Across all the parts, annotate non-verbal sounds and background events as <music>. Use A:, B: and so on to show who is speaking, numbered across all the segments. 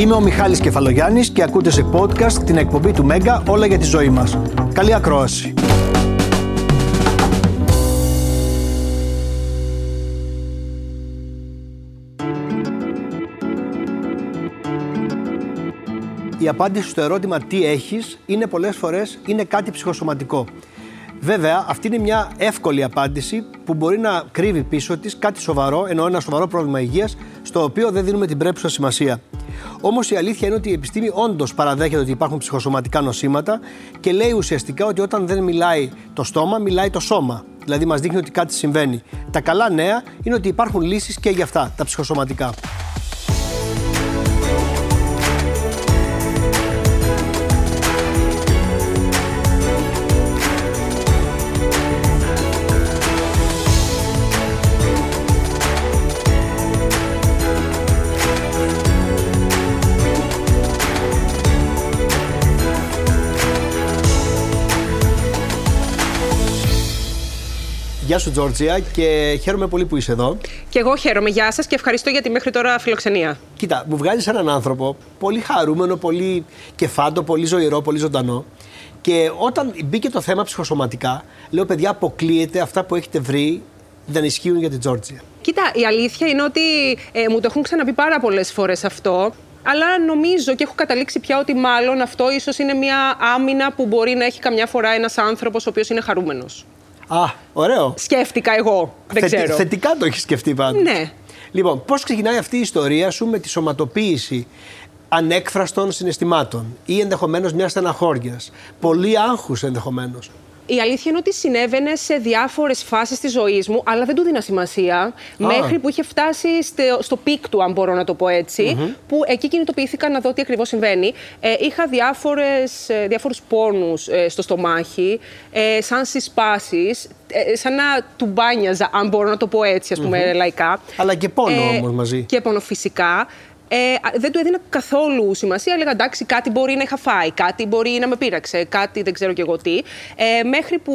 A: Είμαι ο Μιχάλης Κεφαλογιάννης και ακούτε σε podcast την εκπομπή του Μέγκα όλα για τη ζωή μας. Καλή ακρόαση. Η απάντηση στο ερώτημα τι έχεις είναι πολλές φορές είναι κάτι ψυχοσωματικό. Βέβαια, αυτή είναι μια εύκολη απάντηση που μπορεί να κρύβει πίσω της κάτι σοβαρό, ενώ ένα σοβαρό πρόβλημα υγείας, στο οποίο δεν δίνουμε την πρέπουσα σημασία. Όμως η αλήθεια είναι ότι η επιστήμη όντως παραδέχεται ότι υπάρχουν ψυχοσωματικά νοσήματα και λέει ουσιαστικά ότι όταν δεν μιλάει το στόμα, μιλάει το σώμα. Δηλαδή, μας δείχνει ότι κάτι συμβαίνει. Τα καλά νέα είναι ότι υπάρχουν λύσεις και για αυτά, τα ψυχοσωματικά. Γεια σου, Τζόρτζια, και χαίρομαι πολύ που είσαι εδώ.
B: Και εγώ χαίρομαι. Γεια σας και ευχαριστώ για τη μέχρι τώρα φιλοξενία.
A: Κοίτα, μου βγάζεις έναν άνθρωπο πολύ χαρούμενο, πολύ κεφάτο, πολύ ζωηρό, πολύ ζωντανό. Και όταν μπήκε το θέμα ψυχοσωματικά, λέω παιδιά, αποκλείεται αυτά που έχετε βρει δεν ισχύουν για την Τζόρτζια.
B: Κοίτα, η αλήθεια είναι ότι ε, μου το έχουν ξαναπεί πάρα πολλές φορές αυτό. Αλλά νομίζω και έχω καταλήξει πια ότι μάλλον αυτό ίσως είναι μια άμυνα που μπορεί να έχει καμιά φορά ένας άνθρωπος ο οποίος είναι χαρούμενος.
A: Α, ωραίο.
B: Σκέφτηκα εγώ. Δεν
A: Θετι-
B: ξέρω.
A: Θετικά το έχεις σκεφτεί πάντως.
B: Ναι.
A: Λοιπόν, πώς ξεκινάει αυτή η ιστορία σου με τη σωματοποίηση ανέκφραστων συναισθημάτων ή ενδεχομένως μιας στεναχώριας; Πολύ άγχους ενδεχομένως.
B: Η αλήθεια είναι ότι συνέβαινε σε διάφορες φάσεις της ζωής μου, αλλά δεν του δίνα σημασία. Μέχρι που είχε φτάσει στο, στο peak του, αν μπορώ να το πω έτσι που εκεί κινητοποιήθηκα να δω τι ακριβώς συμβαίνει. Ε, είχα διάφορες, ε, διάφορους πόνους ε, στο στομάχι, ε, σαν συσπάσεις, ε, σαν να τουμπάνιαζα, αν μπορώ να το πω έτσι, ας πούμε, λαϊκά.
A: Αλλά και πόνο
B: Ε,
A: όμως μαζί.
B: Και πόνο φυσικά. Ε, α, δεν του έδινα καθόλου σημασία. Έλεγα εντάξει, κάτι μπορεί να είχα φάει, κάτι μπορεί να με πείραξε, κάτι δεν ξέρω κι εγώ τι. Ε, μέχρι που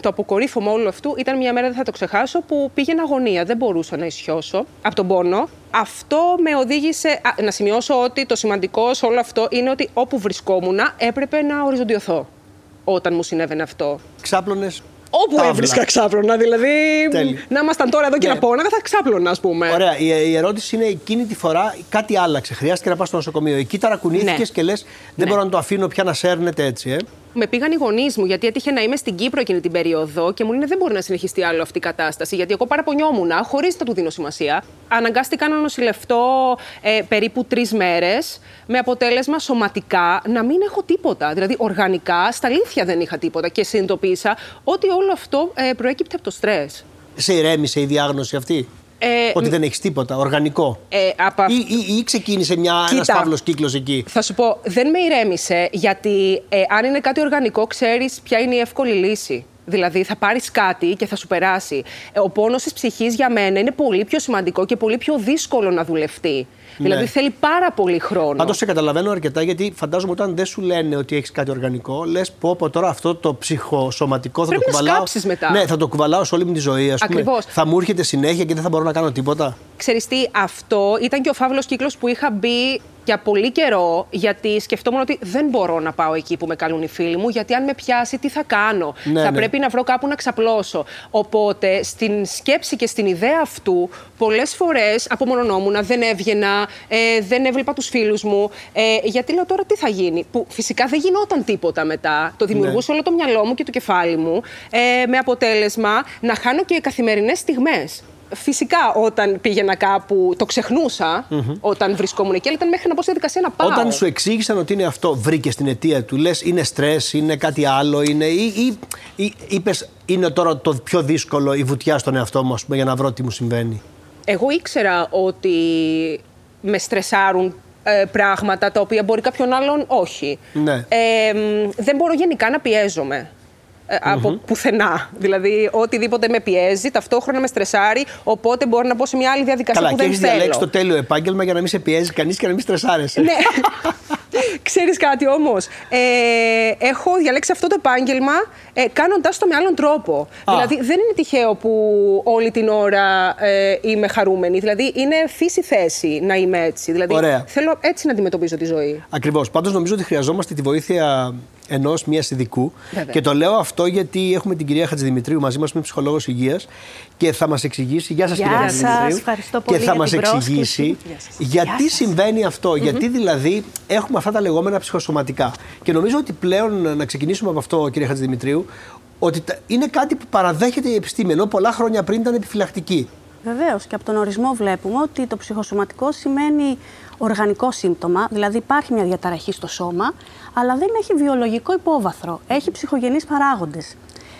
B: το αποκορύφωμα όλου αυτού ήταν μια μέρα, δεν θα το ξεχάσω, που πήγαινα αγωνία. Δεν μπορούσα να ισιώσω από τον πόνο. Αυτό με οδήγησε. α, να σημειώσω ότι το σημαντικό σε όλο αυτό είναι ότι όπου βρισκόμουν έπρεπε να οριζοντιωθώ όταν μου συνέβαινε αυτό.
A: Ξάπλωνες.
B: Όπου
A: Τάβλα.
B: έβρισκα ξάπλωνα, δηλαδή.
A: Τέλεια.
B: Να ήμασταν τώρα εδώ και
A: Ναι.
B: να πόναγα, θα ξάπλωνα, ας πούμε.
A: Ωραία. Η, η ερώτηση είναι εκείνη τη φορά κάτι άλλαξε. Χρειάστηκε να πας στο νοσοκομείο. Εκεί ταρακουνήθηκε
B: Ναι.
A: και λες: Δεν
B: Ναι.
A: μπορώ να το αφήνω πια να σέρνεται έτσι, ε.
B: Με πήγαν οι γονείς μου, γιατί έτυχε να είμαι στην Κύπρο εκείνη την περίοδο και μου λένε δεν μπορεί να συνεχιστεί άλλο αυτή η κατάσταση. Γιατί εγώ παραπονιόμουν, χωρίς να του δίνω σημασία. Αναγκάστηκα να νοσηλευτώ ε, περίπου τρεις μέρες, με αποτέλεσμα σωματικά να μην έχω τίποτα. Δηλαδή, οργανικά, στα αλήθεια δεν είχα τίποτα. Και συνειδητοποίησα ότι όλο αυτό ε, προέκυπτε από το στρες.
A: Σε ηρέμησε η διάγνωση αυτή;
B: Ε,
A: ότι δεν έχεις τίποτα, οργανικό.
B: Ε, από αυ-
A: Ή, ή, ή ξεκίνησε μια, ένας
B: Κοίτα.
A: φαύλος κύκλος εκεί.
B: Θα σου πω, δεν με ηρέμησε, γιατί ε, αν είναι κάτι οργανικό, ξέρεις ποια είναι η εύκολη λύση. Δηλαδή, θα πάρεις κάτι και θα σου περάσει. Ε, ο πόνος της ψυχής για μένα είναι πολύ πιο σημαντικό και πολύ πιο δύσκολο να δουλευτεί. Δηλαδή, θέλει πάρα πολύ χρόνο.
A: Πάντως σε καταλαβαίνω αρκετά γιατί φαντάζομαι όταν δεν σου λένε ότι έχεις κάτι οργανικό, λες πω, πω τώρα αυτό το ψυχοσωματικό θα
B: Πρέπει
A: το
B: να
A: κουβαλάω.
B: σκάψεις μετά.
A: Ναι, θα το κουβαλάω σε όλη μου τη ζωή, ας πούμε.
B: Ακριβώς.
A: Θα μου έρχεται συνέχεια και δεν θα μπορώ να κάνω τίποτα.
B: Ξέρεις τι, αυτό ήταν και ο φαύλος κύκλος που είχα μπει για πολύ καιρό, γιατί σκεφτόμουν ότι δεν μπορώ να πάω εκεί που με καλούν οι φίλοι μου, γιατί αν με πιάσει, τι θα κάνω;
A: Ναι,
B: θα
A: ναι.
B: πρέπει να βρω κάπου να ξαπλώσω. Οπότε, στην σκέψη και στην ιδέα αυτού, πολλές φορές απομονωνόμουν, δεν έβγαινα, ε, δεν έβλεπα τους φίλους μου. Ε, γιατί λέω τώρα τι θα γίνει. Που φυσικά δεν γινόταν τίποτα μετά. Το δημιουργούσε όλο το μυαλό μου και το κεφάλι μου. Ε, με αποτέλεσμα να χάνω και καθημερινές στιγμές. Φυσικά, όταν πήγαινα κάπου, το ξεχνουσα όταν βρισκόμουν εκεί, αλλά ήταν μέχρι να μπω στη διαδικασία να πάω.
A: Όταν σου εξήγησαν ότι είναι αυτό, βρήκες την αιτία του, λες είναι στρες, είναι κάτι άλλο, είναι. ή, ή, ή είπες είναι τώρα το πιο δύσκολο η βουτιά στον εαυτό μου, ας πούμε, για να βρω τι μου συμβαίνει;
B: Εγώ ήξερα ότι με στρεσάρουν ε, πράγματα τα οποία μπορεί κάποιον άλλον όχι.
A: Ναι.
B: Ε, μ, δεν μπορώ γενικά να πιέζομαι. Ε, Από πουθενά. Δηλαδή, οτιδήποτε με πιέζει, ταυτόχρονα με στρεσάρει, οπότε μπορώ να μπω σε μια άλλη διαδικασία
A: Καλά,
B: που
A: και
B: δεν
A: έχεις
B: θέλω.
A: διαλέξει το τέλειο επάγγελμα για να μην σε πιέζει κανείς και να μην στρεσάρεσαι.
B: Ναι. <laughs> Ξέρεις κάτι όμως, ε, έχω διαλέξει αυτό το επάγγελμα ε, κάνοντάς το με άλλον τρόπο. Δηλαδή, δεν είναι τυχαίο που όλη την ώρα ε, είμαι χαρούμενη. Δηλαδή, είναι φύση θέση να είμαι έτσι. Δηλαδή,
A: Ωραία.
B: θέλω έτσι να αντιμετωπίζω τη ζωή.
A: Ακριβώς. Πάντως, νομίζω ότι χρειαζόμαστε τη βοήθεια ενός μιας ειδικού. Και το λέω αυτό γιατί έχουμε την κυρία Χατζηδημητρίου μαζί μας, που είναι ψυχολόγος υγείας και θα μας εξηγήσει. Γεια σας, κυρία
C: σας,
A: Χατζηδημητρίου.
C: ευχαριστώ πολύ
A: Και θα
C: για
A: μας
C: την
A: εξηγήσει
C: πρόσκληση.
A: γιατί συμβαίνει αυτό. Γιατί δηλαδή έχουμε αυτά τα λεγόμενα ψυχοσωματικά. Και νομίζω ότι πλέον να ξεκινήσουμε από αυτό, κυρία Χατζηδημητρίου, ότι τα- είναι κάτι που παραδέχεται η επιστήμη, ενώ πολλά χρόνια πριν ήταν επιφυλακτική.
C: Βεβαίως και από τον ορισμό βλέπουμε ότι το ψυχοσωματικό σημαίνει οργανικό σύμπτωμα, δηλαδή υπάρχει μια διαταραχή στο σώμα, αλλά δεν έχει βιολογικό υπόβαθρο. Έχει ψυχογενείς παράγοντες.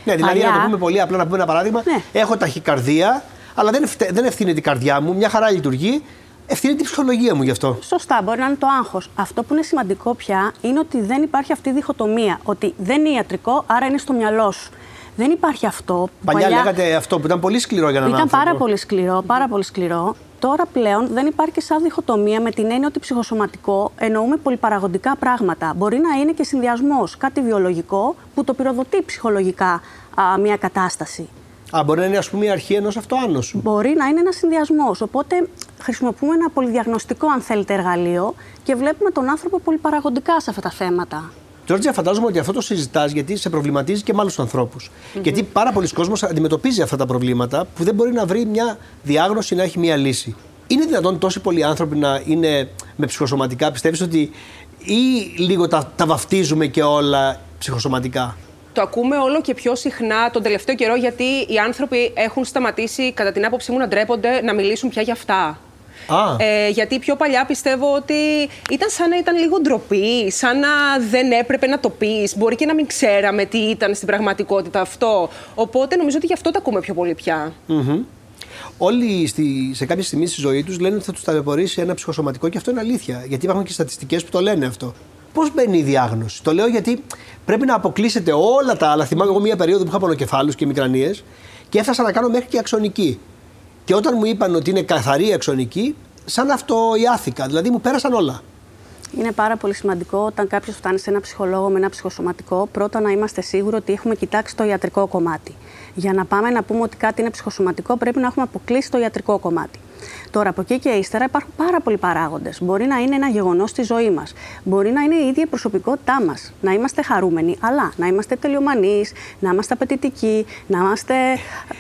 A: Ναι, δηλαδή
C: Παλιά-
A: να το πούμε πολύ απλά, να πούμε ένα παράδειγμα.
C: Ναι.
A: Έχω ταχυκαρδία, αλλά δεν, ευθε- δεν ευθύνεται η καρδιά μου, μια χαρά λειτουργεί. Ευθύνεται η ψυχολογία μου γι' αυτό.
C: Σωστά, μπορεί να είναι το άγχος. Αυτό που είναι σημαντικό πια είναι ότι δεν υπάρχει αυτή η διχοτομία. Ότι δεν είναι ιατρικό, άρα είναι στο μυαλό σου. Δεν υπάρχει αυτό. που
A: Παλιά, λέγατε αυτό που ήταν πολύ σκληρό για έναν
C: Ήταν
A: άνθρωπο.
C: πάρα πολύ σκληρό, πάρα πολύ σκληρό. Τώρα πλέον δεν υπάρχει και σαν διχοτομία με την έννοια ότι ψυχοσωματικό εννοούμε πολυπαραγωγικά πράγματα. Μπορεί να είναι και συνδυασμός κάτι βιολογικό που το πυροδοτεί ψυχολογικά α, μια κατάσταση.
A: Α, μπορεί να είναι ας πούμε η αρχή ενός αυτοάνωσου.
C: Μπορεί να είναι ένας συνδυασμός. Οπότε χρησιμοποιούμε ένα πολυδιαγνωστικό, αν θέλετε, εργαλείο και βλέπουμε τον άνθρωπο πολυπαραγωγικά σε αυτά τα θέματα.
A: Τζόρτζια, φαντάζομαι ότι αυτό το συζητάς γιατί σε προβληματίζει και με άλλους ανθρώπους. Γιατί πάρα πολλοί κόσμος αντιμετωπίζει αυτά τα προβλήματα που δεν μπορεί να βρει μια διάγνωση να έχει μια λύση. Είναι δυνατόν τόσοι πολλοί άνθρωποι να είναι με ψυχοσωματικά, πιστεύεις ότι ή λίγο τα, τα βαφτίζουμε και όλα ψυχοσωματικά;
B: Το ακούμε όλο και πιο συχνά τον τελευταίο καιρό γιατί οι άνθρωποι έχουν σταματήσει, κατά την άποψή μου, να ντρέπονται να μιλήσουν πια για αυτά.
A: Α,
B: Ε, γιατί πιο παλιά πιστεύω ότι ήταν σαν να ήταν λίγο ντροπή, σαν να δεν έπρεπε να το πεις. Μπορεί και να μην ξέραμε τι ήταν στην πραγματικότητα αυτό. Οπότε νομίζω ότι γι' αυτό το ακούμε πιο πολύ πια.
A: μμμ. Όλοι στη, σε κάποια στιγμή στη ζωή τους λένε ότι θα τους ταλαιπωρήσει ένα ψυχοσωματικό και αυτό είναι αλήθεια. Γιατί υπάρχουν και στατιστικές που το λένε αυτό. Πώς μπαίνει η διάγνωση; Το λέω γιατί πρέπει να αποκλείσετε όλα τα άλλα. Θυμάμαι εγώ μία περίοδο που είχα πονοκεφάλους και μικρανίες και έφτασα να κάνω μέχρι και αξονική. Και όταν μου είπαν ότι είναι καθαρή αξονική, σαν αυτοϊάθηκα. Δηλαδή μου πέρασαν όλα.
C: Είναι πάρα πολύ σημαντικό όταν κάποιος φτάνει σε ένα ψυχολόγο με ένα ψυχοσωματικό, πρώτα να είμαστε σίγουροι ότι έχουμε κοιτάξει το ιατρικό κομμάτι. Για να πάμε να πούμε ότι κάτι είναι ψυχοσωματικό, πρέπει να έχουμε αποκλείσει το ιατρικό κομμάτι. Τώρα, από εκεί και ύστερα υπάρχουν πάρα πολλοί παράγοντες. Μπορεί να είναι ένα γεγονός στη ζωή μας. Μπορεί να είναι η ίδια η προσωπικότητά μας. Να είμαστε χαρούμενοι, αλλά να είμαστε τελειομανείς, να είμαστε απαιτητικοί, να είμαστε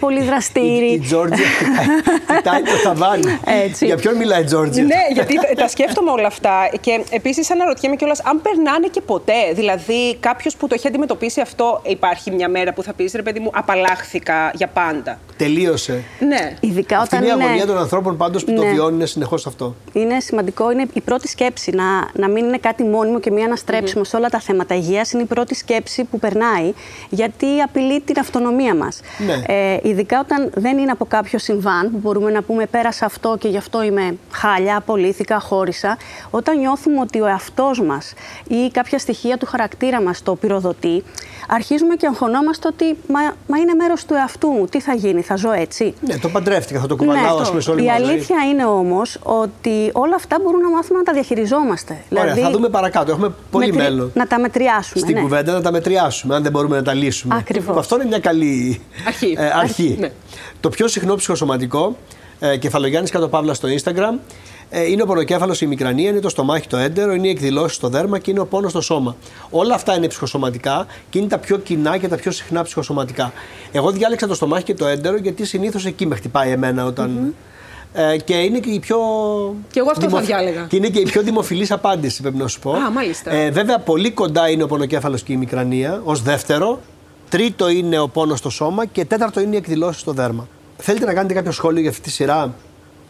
C: πολύ
A: Η,
C: δραστήριοι.
A: η Τζόρτζια κοιτάει- κοιτάει το ταβάνι.
C: Έτσι.
A: Για ποιον μιλάει η Τζόρτζια.
B: Ναι, γιατί τα- τα σκέφτομαι όλα αυτά. Και επίσης αναρωτιέμαι κιόλας αν περνάνε και ποτέ. Δηλαδή, κάποιος που το έχει αντιμετωπίσει αυτό, υπάρχει μια μέρα που θα πεις ρε παιδί μου, απαλλάχθηκα για πάντα.
A: Τελείωσε.
B: Ναι.
C: Ειδικά
A: Αυτή
C: όταν
A: είναι η
C: είναι...
A: αγωνία των ανθρώπων πάντως που το
C: Ναι.
A: βιώνουν συνεχώς αυτό.
C: Είναι σημαντικό, είναι η πρώτη σκέψη. Να, να μην είναι κάτι μόνιμο και μία αναστρέψιμο σε όλα τα θέματα υγείας. Είναι η πρώτη σκέψη που περνάει, γιατί απειλεί την αυτονομία μας.
A: Ναι.
C: Ε, ειδικά όταν δεν είναι από κάποιο συμβάν, που μπορούμε να πούμε πέρασα αυτό και γι' αυτό είμαι χάλια, απολύθηκα, χώρισα. Όταν νιώθουμε ότι ο εαυτός μας ή κάποια στοιχεία του χαρακτήρα μας το πυροδοτεί, αρχίζουμε και αγχωνόμαστε ότι μα, μα είναι μέρος του εαυτού μου. Τι θα γίνει, θα ζω έτσι;
A: Ναι, το παντρεύτηκα, θα το κουβαλάω ας πούμε, σε όλη
C: Ναι, η
A: μου τη ζωή.
C: αλήθεια είναι όμως ότι όλα αυτά μπορούμε να μάθουμε να τα διαχειριζόμαστε.
A: Ωραία, θα δούμε παρακάτω. Έχουμε πολύ
C: μετρη-
A: μέλλον.
C: Να τα μετριάσουμε.
A: Στην
C: ναι.
A: κουβέντα να τα μετριάσουμε, αν δεν μπορούμε να τα λύσουμε.
C: Ακριβώς.
A: Αυτό είναι μια καλή
B: Αρχή.
A: ε, αρχή.
B: Ναι.
A: Το πιο συχνό ψυχοσωματικό, ε, κεφαλογιάννης κάτω παύλα στο Instagram, ε, είναι ο πονοκέφαλος, η μικρανία, είναι το στομάχι, το έντερο, είναι οι εκδηλώσεις στο δέρμα και είναι ο πόνος στο σώμα. Όλα αυτά είναι ψυχοσωματικά και είναι τα πιο κοινά και τα πιο συχνά ψυχοσωματικά. Εγώ διάλεξα το στομάχι και το έντερο γιατί συνήθως εκεί με χτυπάει εμένα όταν. Ε, και είναι και η πιο.
B: Και εγώ αυτό θα διάλεγα.
A: Και είναι και η πιο δημοφιλής απάντηση, πρέπει να σου πω.
B: Α, μάλιστα.
A: Ε, βέβαια, πολύ κοντά είναι ο πονοκέφαλος και η μικρανία ως δεύτερο. Τρίτο είναι ο πόνος στο σώμα και τέταρτο είναι οι εκδηλώσεις στο δέρμα. Θέλετε να κάνετε κάποιο σχόλιο για αυτή τη σειρά;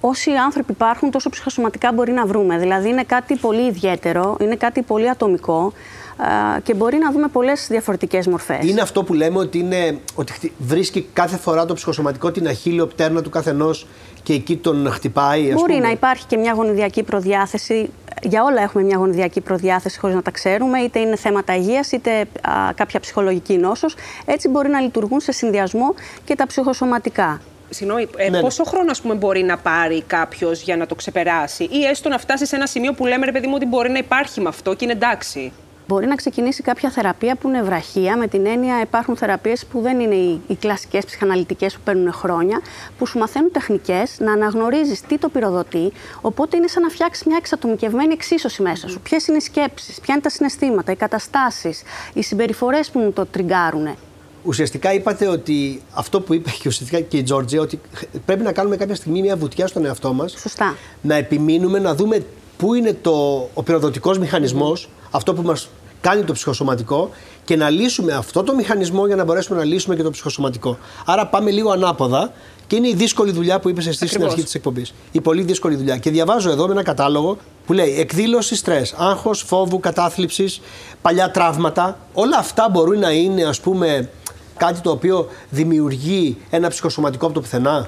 C: Όσοι άνθρωποι υπάρχουν, τόσο ψυχοσωματικά μπορεί να βρούμε. Δηλαδή, είναι κάτι πολύ ιδιαίτερο, είναι κάτι πολύ ατομικό α, και μπορεί να δούμε πολλές διαφορετικές μορφές.
A: Είναι αυτό που λέμε ότι, είναι, ότι χτυ- βρίσκει κάθε φορά το ψυχοσωματικό την αχίλιο πτέρνα του καθενός και εκεί τον χτυπάει. Ας
C: Μπορεί
A: πούμε.
C: να υπάρχει και μια γονιδιακή προδιάθεση. Για όλα έχουμε μια γονιδιακή προδιάθεση χωρίς να τα ξέρουμε, είτε είναι θέματα υγείας, είτε α, κάποια ψυχολογική νόσος. Έτσι μπορεί να λειτουργούν σε συνδυασμό και τα ψυχοσωματικά.
B: Συγγνώμη, ε,
A: Ναι, ναι.
B: πόσο χρόνο ας πούμε, μπορεί να πάρει κάποιος για να το ξεπεράσει, ή έστω να φτάσει σε ένα σημείο που λέμε ρε παιδί μου ότι μπορεί να υπάρχει με αυτό και είναι εντάξει;
C: Μπορεί να ξεκινήσει κάποια θεραπεία που είναι βραχία, με την έννοια υπάρχουν θεραπείες που δεν είναι οι, οι κλασικές ψυχαναλυτικές που παίρνουν χρόνια, που σου μαθαίνουν τεχνικές να αναγνωρίζεις τι το πυροδοτεί. Οπότε είναι σαν να φτιάξεις μια εξατομικευμένη εξίσωση μέσα σου. Ποιες είναι οι σκέψεις, ποια είναι τα συναισθήματα, οι καταστάσεις, οι συμπεριφορές που μου το τριγκάρουν.
A: Ουσιαστικά είπατε ότι αυτό που είπε και ουσιαστικά και η Τζόρτζια, ότι πρέπει να κάνουμε κάποια στιγμή μια βουτιά στον εαυτό μας.
C: Σωστά.
A: Να επιμείνουμε, να δούμε πού είναι το, ο πυροδοτικός μηχανισμός, αυτό που μας κάνει το ψυχοσωματικό και να λύσουμε αυτό το μηχανισμό για να μπορέσουμε να λύσουμε και το ψυχοσωματικό. Άρα πάμε λίγο ανάποδα και είναι η δύσκολη δουλειά που είπες εσύ στην αρχή της εκπομπής. Η πολύ δύσκολη δουλειά. Και διαβάζω εδώ με ένα κατάλογο που λέει εκδήλωση στρες, άγχος, φόβου, κατάθλιψης, παλιά τραύματα. Όλα αυτά μπορούν να είναι, ας πούμε, κάτι το οποίο δημιουργεί ένα ψυχοσωματικό από το πουθενά;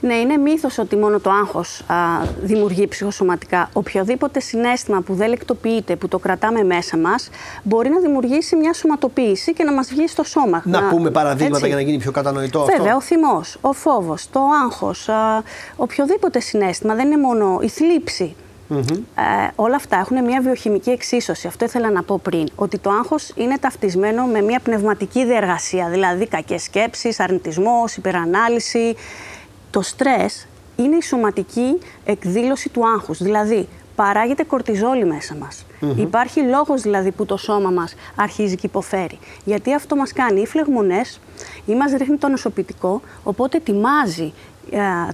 C: Ναι, είναι μύθος ότι μόνο το άγχος α, δημιουργεί ψυχοσωματικά. Οποιοδήποτε συνέστημα που δεν λεκτοποιείται, που το κρατάμε μέσα μας, μπορεί να δημιουργήσει μια σωματοποίηση και να μας βγει στο σώμα.
A: Να, πούμε παραδείγματα
C: έτσι.
A: για να γίνει πιο κατανοητό
C: Βέβαια,
A: αυτό.
C: ο θυμός, ο φόβος, το άγχος, α, οποιοδήποτε συνέστημα, δεν είναι μόνο η θλίψη. Ε, όλα αυτά έχουν μια βιοχημική εξίσωση. Αυτό ήθελα να πω πριν. Ότι το άγχος είναι ταυτισμένο με μια πνευματική διεργασία. Δηλαδή κακές σκέψεις, αρνητισμός, υπερανάλυση. Το στρες είναι η σωματική εκδήλωση του άγχους. Δηλαδή παράγεται κορτιζόλη μέσα μας. Υπάρχει λόγος δηλαδή που το σώμα μας αρχίζει και υποφέρει. Γιατί αυτό μας κάνει ή φλεγμονές ή μας ρίχνει το νοσοποιητικό, οπότε ετοιμάζει ε,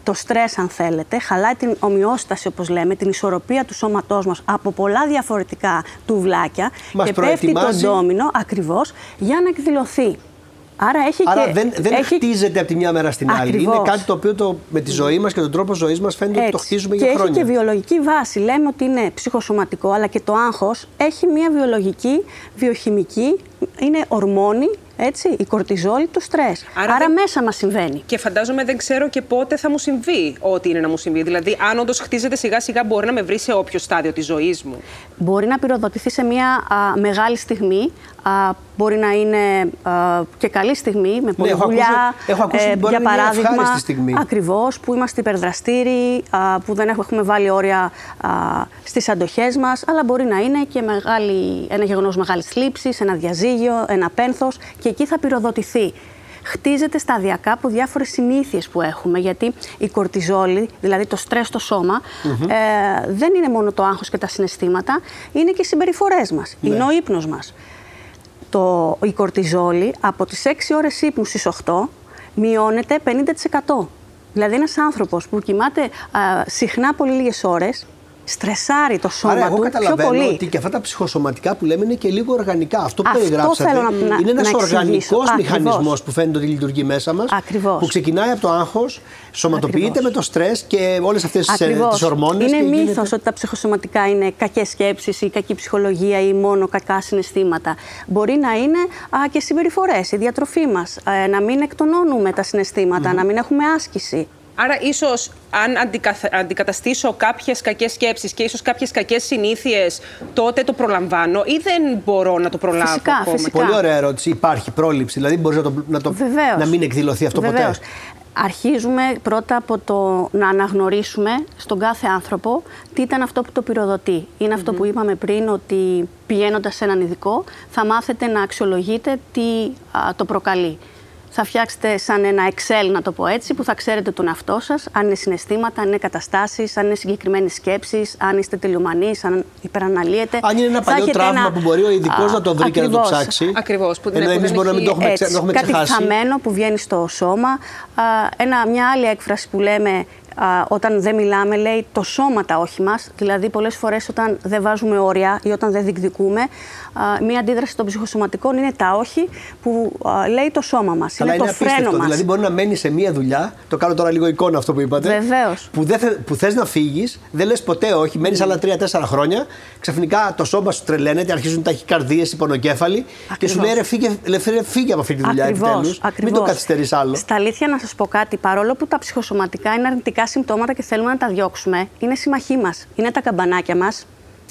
C: το στρες αν θέλετε, χαλάει την ομοιόσταση όπως λέμε, την ισορροπία του σώματός μας από πολλά διαφορετικά τουβλάκια
A: Μας
C: και πέφτει το
A: προετοιμάζει.
C: ντόμινο ακριβώς για να εκδηλωθεί. Άρα έχει
A: Άρα
C: και,
A: δεν, δεν
C: έχει...
A: χτίζεται από τη μια μέρα στην άλλη.
C: Ακριβώς.
A: Είναι κάτι το οποίο το, με τη ζωή μας και τον τρόπο ζωής μας φαίνεται ότι το
C: Έτσι.
A: χτίζουμε
C: και
A: για
C: έχει
A: χρόνια.
C: και βιολογική βάση. Λέμε ότι είναι ψυχοσωματικό, αλλά και το άγχος έχει μια βιολογική, βιοχημική, είναι ορμόνη, έτσι, η κορτιζόλη του στρες.
B: Άρα
C: Άρα,
B: δεν-
C: μέσα μας συμβαίνει.
B: Και φαντάζομαι δεν ξέρω και πότε θα μου συμβεί ό,τι είναι να μου συμβεί. Δηλαδή, αν όντως χτίζεται σιγά σιγά, μπορεί να με βρει σε όποιο στάδιο της ζωής μου.
C: Μπορεί να πυροδοτηθεί σε μια α, μεγάλη στιγμή, α, μπορεί να είναι α, και καλή στιγμή, με πολλή
A: Ναι, έχω
C: δουλειά.
A: ακούσει- έχω ακούσει ότι μπορεί
C: για
A: να είναι μια
C: παράδειγμα,
A: ευχάριστη στιγμή.
C: Ακριβώς, που είμαστε υπερδραστήριοι, α, που δεν έχουμε βάλει όρια α, στις αντοχές μας, αλλά μπορεί να είναι και μεγάλη, ένα γεγονός μεγάλης θλίψης, ένα διαζύγιο, ένα πένθος και εκεί θα πυροδοτηθεί. Χτίζεται σταδιακά από διάφορες συνήθειες που έχουμε, γιατί η κορτιζόλη, δηλαδή το στρες στο σώμα, ε, δεν είναι μόνο το άγχος και τα συναισθήματα, είναι και οι συμπεριφορές μας,
A: Ναι.
C: είναι ο ύπνος μας το, η κορτιζόλη από τις 6 ώρες ύπνου στις 8 μειώνεται 50%. Δηλαδή ένας άνθρωπος που κοιμάται α, συχνά πολύ λίγες ώρες, στρεσάρει το σώμα
A: Άρα, εγώ
C: του πιο
A: καταλαβαίνω
C: πολύ.
A: ότι και αυτά τα ψυχοσωματικά που λέμε είναι και λίγο οργανικά. Αυτό που
C: Αυτό
A: περιγράψατε
C: θέλω να- να-
A: είναι ένας
C: να εξηγήσω.
A: οργανικός
C: Ακριβώς.
A: μηχανισμός που φαίνεται ότι λειτουργεί μέσα μας.
C: Ακριβώς.
A: Που ξεκινάει από το άγχος, σωματοποιείται
C: Ακριβώς.
A: με το στρες και όλες αυτές τις
C: Ακριβώς.
A: ορμόνες.
C: Είναι μύθος ότι τα ψυχοσωματικά είναι κακές σκέψεις ή κακή ψυχολογία ή μόνο κακά συναισθήματα. Μπορεί να είναι α, και συμπεριφορές, η διατροφή μας, ε, να μην εκτονώνουμε τα συναισθηματα να μην έχουμε άσκηση.
B: Άρα, ίσως αν αντικαθ- αντικαταστήσω κάποιες κακές σκέψεις και ίσως κάποιες κακές συνήθειες, τότε το προλαμβάνω ή δεν μπορώ να το προλάβω.
C: Φυσικά,
B: ακόμα;
C: φυσικά.
A: Πολύ ωραία ερώτηση. Υπάρχει πρόληψη. Δηλαδή, μπορείς να, το, να, το,
C: Βεβαίως.
A: να μην εκδηλωθεί αυτό
C: Βεβαίως.
A: ποτέ.
C: Αρχίζουμε πρώτα από το να αναγνωρίσουμε στον κάθε άνθρωπο τι ήταν αυτό που το πυροδοτεί. Είναι αυτό που είπαμε πριν ότι πηγαίνοντας σε έναν ειδικό θα μάθετε να αξιολογείτε τι α, το προκαλεί. Θα φτιάξετε σαν ένα Excel, να το πω έτσι, που θα ξέρετε τον εαυτό σας, αν είναι συναισθήματα, αν είναι καταστάσεις, αν είναι συγκεκριμένες σκέψεις, αν είστε τελειομανείς, αν υπεραναλύετε.
A: Αν είναι ένα
C: Θα
A: παλιό
C: έχετε
A: τραύμα
C: ένα,
A: που μπορεί ο ειδικός
C: α,
A: να το βρει και να το
C: ακριβώς.
A: ψάξει.
B: Ακριβώς, που δεν-
A: Ενώ
B: που
A: εμείς
B: δεν
A: μπορούμε να μην το
B: έχει-
A: έχουμε, ξε-
C: Έτσι,
A: το έχουμε
C: κάτι
A: ξεχάσει.
C: χαμένο που βγαίνει στο σώμα. Α, ένα, μια άλλη έκφραση που λέμε α, όταν δεν μιλάμε λέει το σώμα τα όχι μας. Δηλαδή πολλές φορές όταν δεν βάζουμε όρια ή όταν δεν διεκδικούμε, α, μια αντίδραση των ψυχοσωματικών είναι τα όχι που α, λέει το σώμα μας.
A: Αλλά
C: είναι,
A: είναι
C: το φρένο
A: απίστευτο.
C: μας.
A: Δηλαδή, μπορεί να μένεις σε μία δουλειά. Το κάνω τώρα λίγο εικόνα αυτό που είπατε.
C: Βεβαίως.
A: Που, δεν θε, που θες να φύγεις, δεν λες ποτέ όχι, μένεις άλλα τρία-τέσσερα χρόνια. Ξαφνικά το σώμα σου τρελαίνεται, αρχίζουν ταχυκαρδίε, υπονοκέφαλοι. Και σου λέει ρε, φύγε, ρε, φίλε, φύγε από αυτή τη δουλειά
C: Ακριβώς,
A: επιτέλους. Μην
C: ακριβώς.
A: το καθυστερείς άλλο.
C: Στα αλήθεια να σας πω κάτι, παρόλο που τα ψυχοσωματικά είναι αρνητικά συμπτώματα και θέλουμε να τα διώξουμε, είναι συμμαχοί μας, είναι τα καμπανάκια μας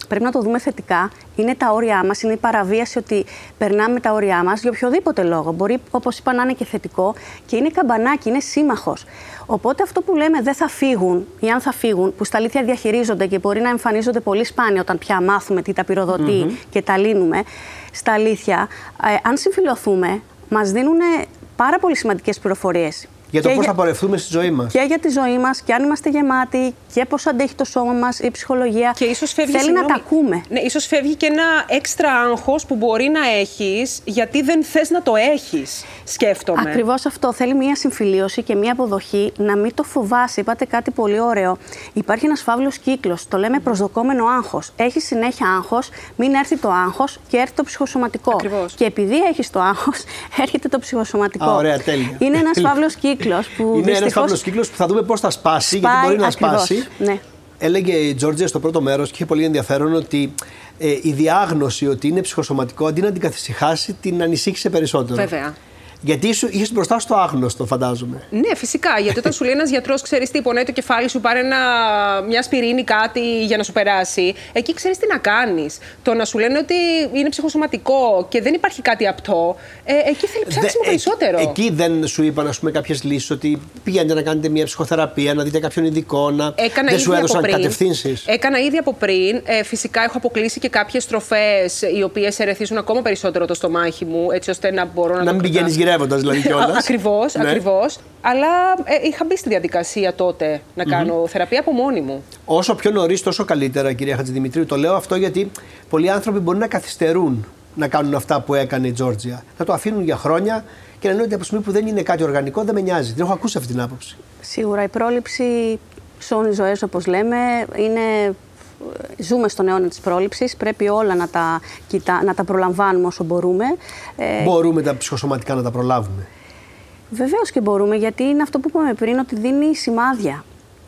C: πρέπει να το δούμε θετικά. Είναι τα όρια μας, είναι η παραβίαση ότι περνάμε τα όρια μας για οποιοδήποτε λόγο. Μπορεί, όπως είπα, να είναι και θετικό και είναι καμπανάκι, είναι σύμμαχος. Οπότε αυτό που λέμε δεν θα φύγουν ή αν θα φύγουν, που στα αλήθεια διαχειρίζονται και μπορεί να εμφανίζονται πολύ σπάνια όταν πια μάθουμε τι τα πυροδοτεί και τα λύνουμε, στα αλήθεια, ε, αν συμφιλωθούμε, μας δίνουν πάρα πολύ σημαντικές πληροφορίες
A: για το πώς θα πορευτούμε στη ζωή μας.
C: Και για τη ζωή μας, και αν είμαστε γεμάτοι, και πώς αντέχει το σώμα μας, η ψυχολογία.
B: Και ίσως φεύγει.
C: Θέλει να τα ακούμε.
B: Ναι, ίσως φεύγει και ένα έξτρα άγχος που μπορεί να έχεις, γιατί δεν θες να το έχεις, σκέφτομαι.
C: Ακριβώς αυτό. Θέλει μια συμφιλίωση και μια αποδοχή, να μην το φοβάσει. Είπατε κάτι πολύ ωραίο. Υπάρχει ένας φαύλος κύκλος. Το λέμε προσδοκόμενο άγχος. Έχει συνέχεια άγχος, μην έρθει το άγχος και έρθει το ψυχοσωματικό.
B: Ακριβώς.
C: Και επειδή έχεις το άγχος, <laughs> έρχεται το ψυχοσωματικό.
A: Α, ωραία, τέλεια.
C: Είναι ένας φαύλος κύκλος
A: που. Είναι δυστυχώς... ένα φαύλος κύκλος που θα δούμε πώς θα σπάσει, γιατί μπορεί να σπάσει.
C: Ναι.
A: Έλεγε η Τζόρτζια στο πρώτο μέρος και είχε πολύ ενδιαφέρον ότι ε, η διάγνωση ότι είναι ψυχοσωματικό αντί να την καθησυχάσει, την ανησύχησε περισσότερο.
B: Βέβαια.
A: Γιατί είχες μπροστά στο άγνωστο, φαντάζομαι.
B: Ναι, φυσικά. Γιατί όταν σου λέει ένας γιατρός, ξέρεις τι, πονάει το κεφάλι σου, πάρε ένα, μια σπιρίνη, κάτι για να σου περάσει. Εκεί ξέρεις τι να κάνεις. Το να σου λένε ότι είναι ψυχοσωματικό και δεν υπάρχει κάτι απτό, ε, εκεί θέλει ψάξιμο περισσότερο.
A: εκεί δεν σου είπαν, ας πούμε, κάποιες λύσεις ότι πηγαίνετε να κάνετε μια ψυχοθεραπεία, να δείτε κάποιον ειδικό, να.
B: Έκανα
A: δεν σου έδωσαν
B: κατευθύνσεις. Έκανα ήδη από πριν. Ε, φυσικά έχω αποκλείσει και κάποιες τροφές οι οποίες ερεθίζουν ακόμα περισσότερο το στομάχι μου, έτσι ώστε να μπορώ να.
A: Να μην πηγαίνεις γυρεύοντα δηλαδή κιόλας.
B: Ακριβώς, ναι. ακριβώς. Αλλά ε, είχα μπει στη διαδικασία τότε να κάνω θεραπεία από μόνη μου.
A: Όσο πιο νωρίς, τόσο καλύτερα, κυρία Χατζηδημητρίου. Το λέω αυτό γιατί πολλοί άνθρωποι μπορεί να καθυστερούν να κάνουν αυτά που έκανε η Τζόρτζια. Να το αφήνουν για χρόνια και να λένε ότι από στιγμή που δεν είναι κάτι οργανικό δεν με νοιάζει. Δεν έχω ακούσει αυτή την άποψη.
C: Σίγουρα η πρόληψη σώνει ζωές, όπως λέμε. Είναι ζούμε στον αιώνα της πρόληψης, πρέπει όλα να τα, κοιτά, να τα προλαμβάνουμε όσο μπορούμε.
A: Ε, μπορούμε τα ψυχοσωματικά να τα προλάβουμε.
C: Βεβαίως και μπορούμε, γιατί είναι αυτό που είπαμε πριν, ότι δίνει σημάδια.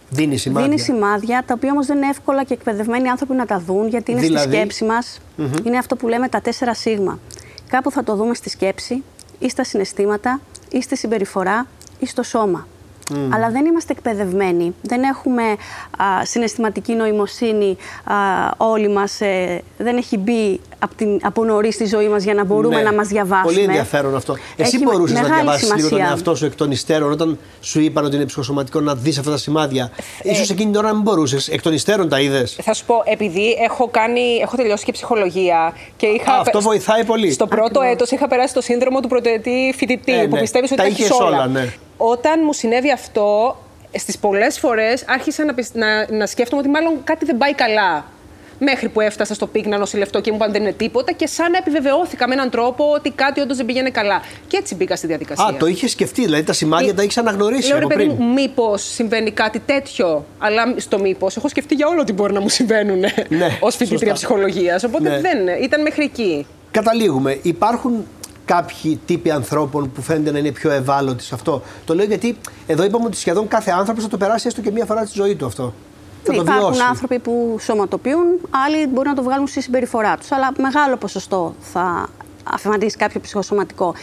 A: Δίνει σημάδια.
C: Δίνει σημάδια, τα οποία όμως δεν είναι εύκολα και εκπαιδευμένοι άνθρωποι να τα δουν, γιατί είναι
A: δηλαδή...
C: στη σκέψη μας. Είναι αυτό που λέμε τα τέσσερα σίγμα. Κάπου θα το δούμε στη σκέψη, ή στα συναισθήματα, ή στη συμπεριφορά, ή στο σώμα. Αλλά δεν είμαστε εκπαιδευμένοι. Δεν έχουμε α, συναισθηματική νοημοσύνη α, όλοι μας. Ε, δεν έχει μπει από, την, από νωρίς στη ζωή μας για να μπορούμε
A: ναι.
C: να μας διαβάσουμε.
A: Πολύ ενδιαφέρον αυτό. Εσύ μπορούσες να διαβάσεις λίγο τον εαυτό σου εκ των υστέρων όταν σου είπαν ότι είναι ψυχοσωματικό να δεις αυτά τα σημάδια. Ε, ίσως εκείνη την ώρα να μην μπορούσες. Εκ των υστέρων τα είδες.
B: Θα σου πω, επειδή έχω, κάνει, έχω τελειώσει και ψυχολογία και είχα...
A: Α, αυτό βοηθάει πολύ.
B: Στο πρώτο έτος είχα περάσει το σύνδρομο του πρωτοετή φοιτητή ε, που ναι. πιστεύεις ότι τα, τα όλα. Ναι. Όταν μου συνέβη αυτό, στις πολλές φορές άρχισα να, να, να σκέφτομαι ότι μάλλον κάτι δεν πάει καλά. Μέχρι που έφτασα στο peak να νοσηλευτώ και μου είπαν δεν είναι τίποτα και σαν να επιβεβαιώθηκα με έναν τρόπο ότι κάτι όντως δεν πήγαινε καλά. Και έτσι μπήκα στη διαδικασία.
A: Α, το είχες σκεφτεί, δηλαδή τα σημάδια ε, τα είχε αναγνωρίσει.
B: Λέω ρε παιδί μου, μήπως συμβαίνει κάτι τέτοιο; Αλλά στο μήπως έχω σκεφτεί για όλο ότι μπορεί να μου συμβαίνουν ναι, ως φοιτήτρια ψυχολογίας. Οπότε ναι. δεν ήταν μέχρι εκεί.
A: Καταλήγουμε. Υπάρχουν κάποιοι τύποι ανθρώπων που φαίνεται να είναι πιο ευάλωτοι σε αυτό; Το λέω γιατί εδώ είπαμε ότι σχεδόν κάθε άνθρωπος θα το περάσει έστω και μία φορά στη ζωή του αυτό. Θα
C: ναι, υπάρχουν άνθρωποι που σωματοποιούν, άλλοι μπορεί να το βγάλουν στη συμπεριφορά τους. Αλλά μεγάλο ποσοστό θα αφηματίσει κάποιο ψυχοσωματικό.